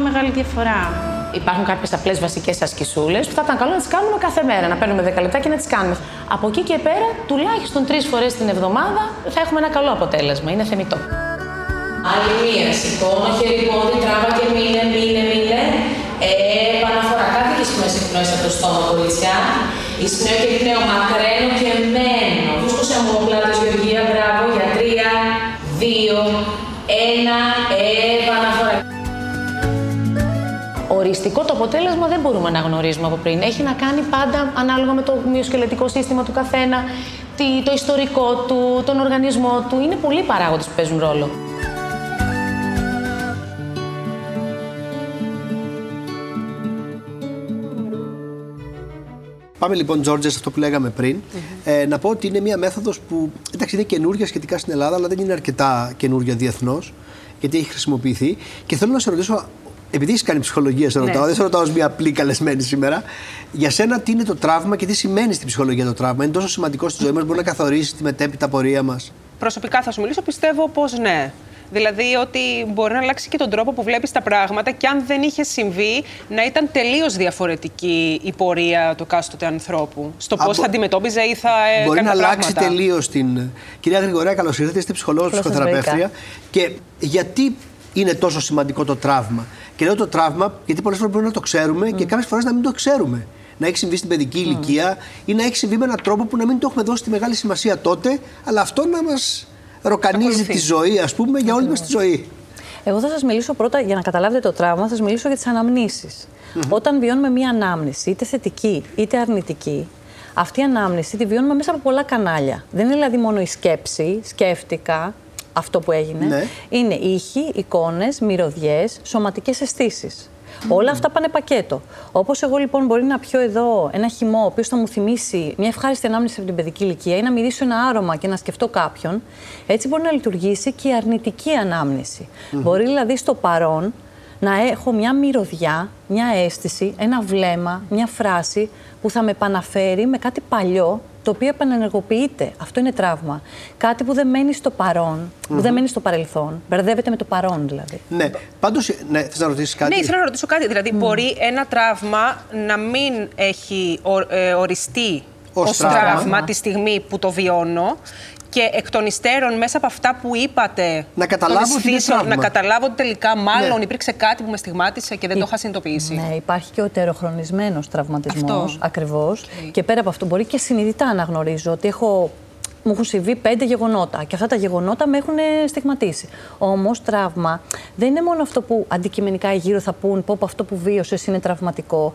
E: μεγάλη διαφορά.
D: Υπάρχουν κάποιες απλές βασικές ασκησούλες που θα ήταν καλό να τις κάνουμε κάθε μέρα. Να παίρνουμε 10 λεπτά και να τις κάνουμε. Από εκεί και πέρα, τουλάχιστον τρεις φορές την εβδομάδα θα έχουμε ένα καλό αποτέλεσμα. Είναι θεμητό. Άλλη μία. Σηκώνω χέρι πόδι, τράβα και μείνε, μείνε, μείνε. Επαναφορά. Κάτι και σημαίνει εκπνοές από το στόμα, κορίτσια. Εισπνέω και εκπνέω, μακραίνω και μένω. Βούσκω σε αμμοπλάτες, Γεωργία, μπράβο, για τρία, δύο, ένα, επαναφορά. Οριστικό το αποτέλεσμα δεν μπορούμε να γνωρίζουμε από πριν. Έχει να κάνει πάντα ανάλογα με το μυοσκελετικό σύστημα του καθένα, τι- το ιστορικό του, τον οργανισμό του. Είναι πολλοί παράγοντες που παίζουν ρόλο.
A: Πάμε λοιπόν, Τζόρτζε, σε αυτό που λέγαμε πριν. Ε, να πω ότι είναι μια μέθοδος που εντάξει, είναι καινούργια σχετικά στην Ελλάδα, αλλά δεν είναι αρκετά καινούργια διεθνώς, γιατί έχει χρησιμοποιηθεί. Και θέλω να σε ρωτήσω, επειδή έχεις κάνει ψυχολογία, σε ρωτάω, δεν σε ρωτάω ως μια απλή καλεσμένη σήμερα, για σένα τι είναι το τραύμα και τι σημαίνει στην ψυχολογία το τραύμα; Είναι τόσο σημαντικό στη ζωή μας, μπορεί να καθορίσει τη μετέπειτα πορεία μας;
B: Προσωπικά θα σου μιλήσω, πιστεύω πως ναι. Δηλαδή ότι μπορεί να αλλάξει και τον τρόπο που βλέπεις τα πράγματα και αν δεν είχε συμβεί να ήταν τελείως διαφορετική η πορεία του κάστοτε ανθρώπου. Στο
A: Α,
B: πώς
A: μπο-
B: θα αντιμετώπιζε ή θα έκανε
A: Μπορεί να
B: τα
A: αλλάξει
B: πράγματα.
A: τελείως την. Κυρία Γρηγορέα, καλώς ήρθατε. Είστε ψυχολόγος,
D: Καλώς σας
A: ψυχοθεραπεύτρια. Και γιατί είναι τόσο σημαντικό το τραύμα. Και λέω το τραύμα γιατί πολλές φορές μπορεί να το ξέρουμε και κάποιες φορές να μην το ξέρουμε. Να έχει συμβεί στην παιδική ηλικία ή να έχει συμβεί με έναν τρόπο που να μην το έχουμε δώσει τη μεγάλη σημασία τότε, αλλά αυτό να μας ροκανίζει
B: Ακολουθεί.
A: τη ζωή, ας πούμε, για όλη μας τη ζωή.
F: Εγώ θα σας μιλήσω πρώτα, για να καταλάβετε το τραύμα, θα σας μιλήσω για τις αναμνήσεις. Όταν βιώνουμε μία ανάμνηση, είτε θετική είτε αρνητική, Αυτή η ανάμνηση τη βιώνουμε μέσα από πολλά κανάλια. Δεν είναι δηλαδή μόνο η σκέψη, σκέφτηκα, αυτό που έγινε.
A: Ναι.
F: Είναι ήχοι, εικόνες, μυρωδιές, σωματικές αισθήσεις. Όλα αυτά πάνε πακέτο. Όπως εγώ λοιπόν μπορεί να πιω εδώ ένα χυμό, ο οποίος θα μου θυμίσει μια ευχάριστη ανάμνηση από την παιδική ηλικία ή να μυρίσω ένα άρωμα και να σκεφτώ κάποιον, έτσι μπορεί να λειτουργήσει και η αρνητική ανάμνηση. Μπορεί δηλαδή στο παρόν να έχω μια μυρωδιά, μια αίσθηση, ένα βλέμμα, μια φράση που θα με επαναφέρει με κάτι παλιό το οποίο επανενεργοποιείται. Αυτό είναι τραύμα. Κάτι που δεν μένει στο παρον που δεν μένει στο παρελθόν. Μπερδεύεται με το παρόν δηλαδή.
A: Ναι. Πάντως, ναι, θες να ρωτήσεις κάτι;
B: Ναι, ήθελα να ρωτήσω κάτι. Δηλαδή, μπορεί ένα τραύμα να μην έχει ο- ε, οριστεί
A: Ως
B: ως
A: τραύμα.
B: τραύμα τη στιγμή που το βιώνω και εκ των υστέρων, μέσα από αυτά που είπατε,
A: Να καταλάβω
B: των
A: ότι είναι
B: αισθήσεων,
A: τραύμα.
B: να καταλάβω ότι τελικά μάλλον
A: Ναι.
B: υπήρξε κάτι που με στιγμάτισε και δεν το είχα συνειδητοποιήσει.
F: Ναι, υπάρχει και ο ετεροχρονισμένος τραυματισμός,
B: Αυτός.
F: ακριβώς. Και πέρα από αυτό μπορεί και συνειδητά να γνωρίζω ότι έχω, μου έχουν συμβεί πέντε γεγονότα και αυτά τα γεγονότα με έχουν στιγματίσει. Όμως τραύμα δεν είναι μόνο αυτό που αντικειμενικά οι γύρω θα πούν πω πω αυτό που βίωσες είναι τραυματικό.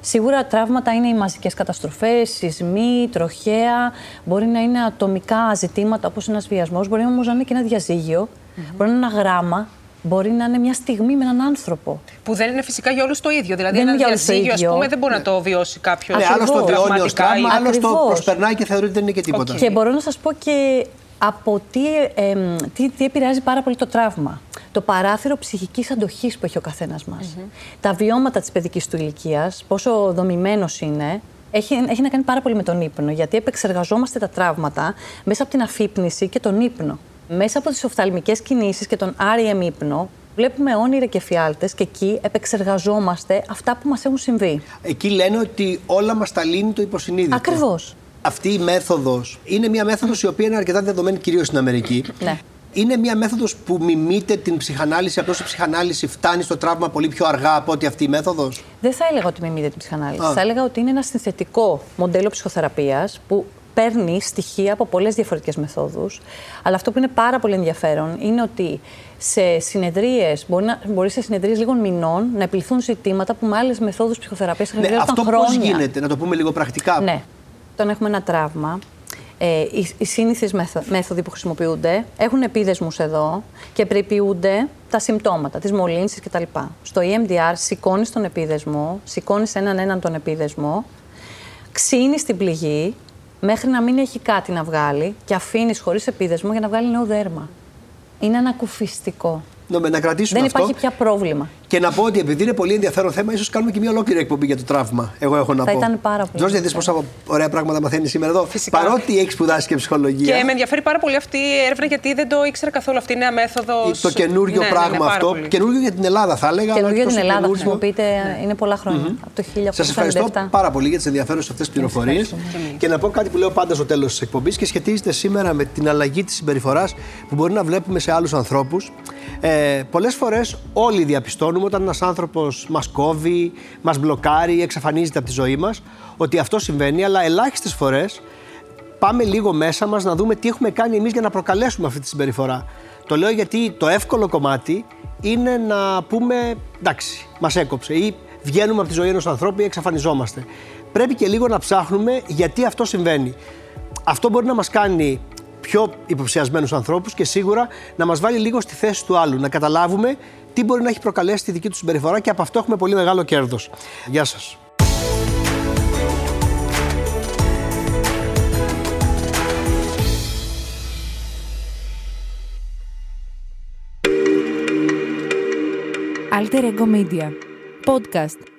F: Σίγουρα τραύματα είναι οι μαζικές καταστροφές, σεισμοί, τροχαία, μπορεί να είναι ατομικά ζητήματα όπως ένας βιασμός, μπορεί όμως να είναι και ένα διαζύγιο, μπορεί να είναι ένα γράμμα, μπορεί να είναι μια στιγμή με έναν άνθρωπο.
B: Που δεν είναι φυσικά για όλους το ίδιο. Δηλαδή,
F: Δεν
B: ένα
F: είναι για όλους το
B: διαζύγιο,
F: ίδιο.
B: ας πούμε, δεν μπορεί να το βιώσει κάποιος.
A: Ναι, άλλο το
F: Ακριβώς.
A: βιώνει ως τραύμα, άλλο το
F: Ακριβώς.
A: προσπερνάει και θεωρεί ότι δεν είναι και τίποτα.
B: Οκ.
F: Και μπορώ να σας πω και από τι, εμ, τι, τι επηρεάζει πάρα πολύ το τραύμα. Το παράθυρο ψυχικής αντοχής που έχει ο καθένας μας. Τα βιώματα της παιδικής του ηλικίας, πόσο δομημένος είναι, έχει, έχει να κάνει πάρα πολύ με τον ύπνο, γιατί επεξεργαζόμαστε τα τραύματα μέσα από την αφύπνιση και τον ύπνο. Μέσα από τις οφθαλμικές κινήσεις και τον REM ύπνο, βλέπουμε όνειρα και φιάλτες και εκεί επεξεργαζόμαστε αυτά που μας έχουν συμβεί.
A: Εκεί λένε ότι όλα μας τα λύνει το υποσυνείδητο.
F: Ακριβώς.
A: Αυτή η μέθοδος είναι μια μέθοδος η οποία είναι αρκετά δεδομένη κυρίως στην Αμερική.
F: Ναι.
A: Είναι μια μέθοδος που μιμείται την ψυχανάλυση, απλώς η ψυχανάλυση φτάνει στο τραύμα πολύ πιο αργά από ότι αυτή η μέθοδος.
F: Δεν θα έλεγα ότι μιμείται την ψυχανάλυση.
A: Α.
F: Θα έλεγα ότι είναι ένα συνθετικό μοντέλο ψυχοθεραπείας που παίρνει στοιχεία από πολλές διαφορετικές μεθόδους. Αλλά αυτό που είναι πάρα πολύ ενδιαφέρον είναι ότι σε συνεδρίες, μπορεί, να, μπορεί σε συνεδρίες λίγων μηνών να επιληθούν ζητήματα που με άλλες μεθόδους ψυχοθεραπείας θα
A: Ναι,
F: χρειάζονταν
A: αυτό πώς
F: χρόνια.
A: γίνεται, να το πούμε λίγο πρακτικά.
F: Ναι. Όταν έχουμε ένα τραύμα, ε, οι, οι σύνηθες μέθο- μέθοδοι που χρησιμοποιούνται έχουν επίδεσμους εδώ και περιποιούνται τα συμπτώματα, τις μολύνσεις κτλ. Στο EMDR σηκώνεις τον επίδεσμο, σηκώνεις έναν έναν τον επίδεσμο, ξύνεις την πληγή μέχρι να μην έχει κάτι να βγάλει και αφήνεις χωρίς επίδεσμο για να βγάλει νέο δέρμα. Είναι ανακουφιστικό.
A: Ναι, να κρατήσουμε
F: Δεν
A: αυτό.
F: υπάρχει πια πρόβλημα.
A: Και να πω ότι επειδή είναι πολύ ενδιαφέρον θέμα, ίσως κάνουμε και μια ολόκληρη εκπομπή για το τραύμα. Εγώ έχω να
F: Θα
A: πω.
F: ήταν πάρα πολύ
A: Ζόρζια, δεις
F: ενδιαφέρον.
A: πόσα ωραία πράγματα μαθαίνεις σήμερα εδώ.
B: Φυσικά.
A: Παρότι έχει σπουδάσει και ψυχολογία.
B: Και με ενδιαφέρει πάρα πολύ αυτή η έρευνα γιατί δεν το ήξερα καθόλου. Αυτή η νέα μέθοδος.
A: Το καινούριο πράγμα αυτό. Καινούριο για την Ελλάδα, θα έλεγα. αλλά
F: Καινούργιο
A: όχι
F: για την
A: τόσο
F: Ελλάδα
A: καινούριο.
F: χρησιμοποιείται, είναι πολλά χρόνια. Από το 1897.
A: Σας ευχαριστώ πάρα πολύ για τις ενδιαφέρουσες αυτές τις πληροφορίες. Και να πω κάτι που λέω πάντα στο τέλος της εκπομπής και σχετίζεται σήμερα με την αλλαγή της συμπεριφοράς που μπορεί να βλέπουμε σε άλλους ανθρώπους. Ε, Πολλές φορές όλοι διαπιστώνουμε όταν ένας άνθρωπος μας κόβει, μας μπλοκάρει, εξαφανίζεται από τη ζωή μας, ότι αυτό συμβαίνει, αλλά ελάχιστες φορές πάμε λίγο μέσα μας να δούμε τι έχουμε κάνει εμείς για να προκαλέσουμε αυτή τη συμπεριφορά. Το λέω γιατί το εύκολο κομμάτι είναι να πούμε εντάξει, μας έκοψε ή βγαίνουμε από τη ζωή ενός ανθρώπου ή εξαφανιζόμαστε. Πρέπει και λίγο να ψάχνουμε γιατί αυτό συμβαίνει. Αυτό μπορεί να μας κάνει πιο υποψιασμένους ανθρώπους και σίγουρα να μας βάλει λίγο στη θέση του άλλου. Να καταλάβουμε τι μπορεί να έχει προκαλέσει τη δική του συμπεριφορά και από αυτό έχουμε πολύ μεγάλο κέρδος. Γεια σας.
G: Alter Ego Media. Podcast.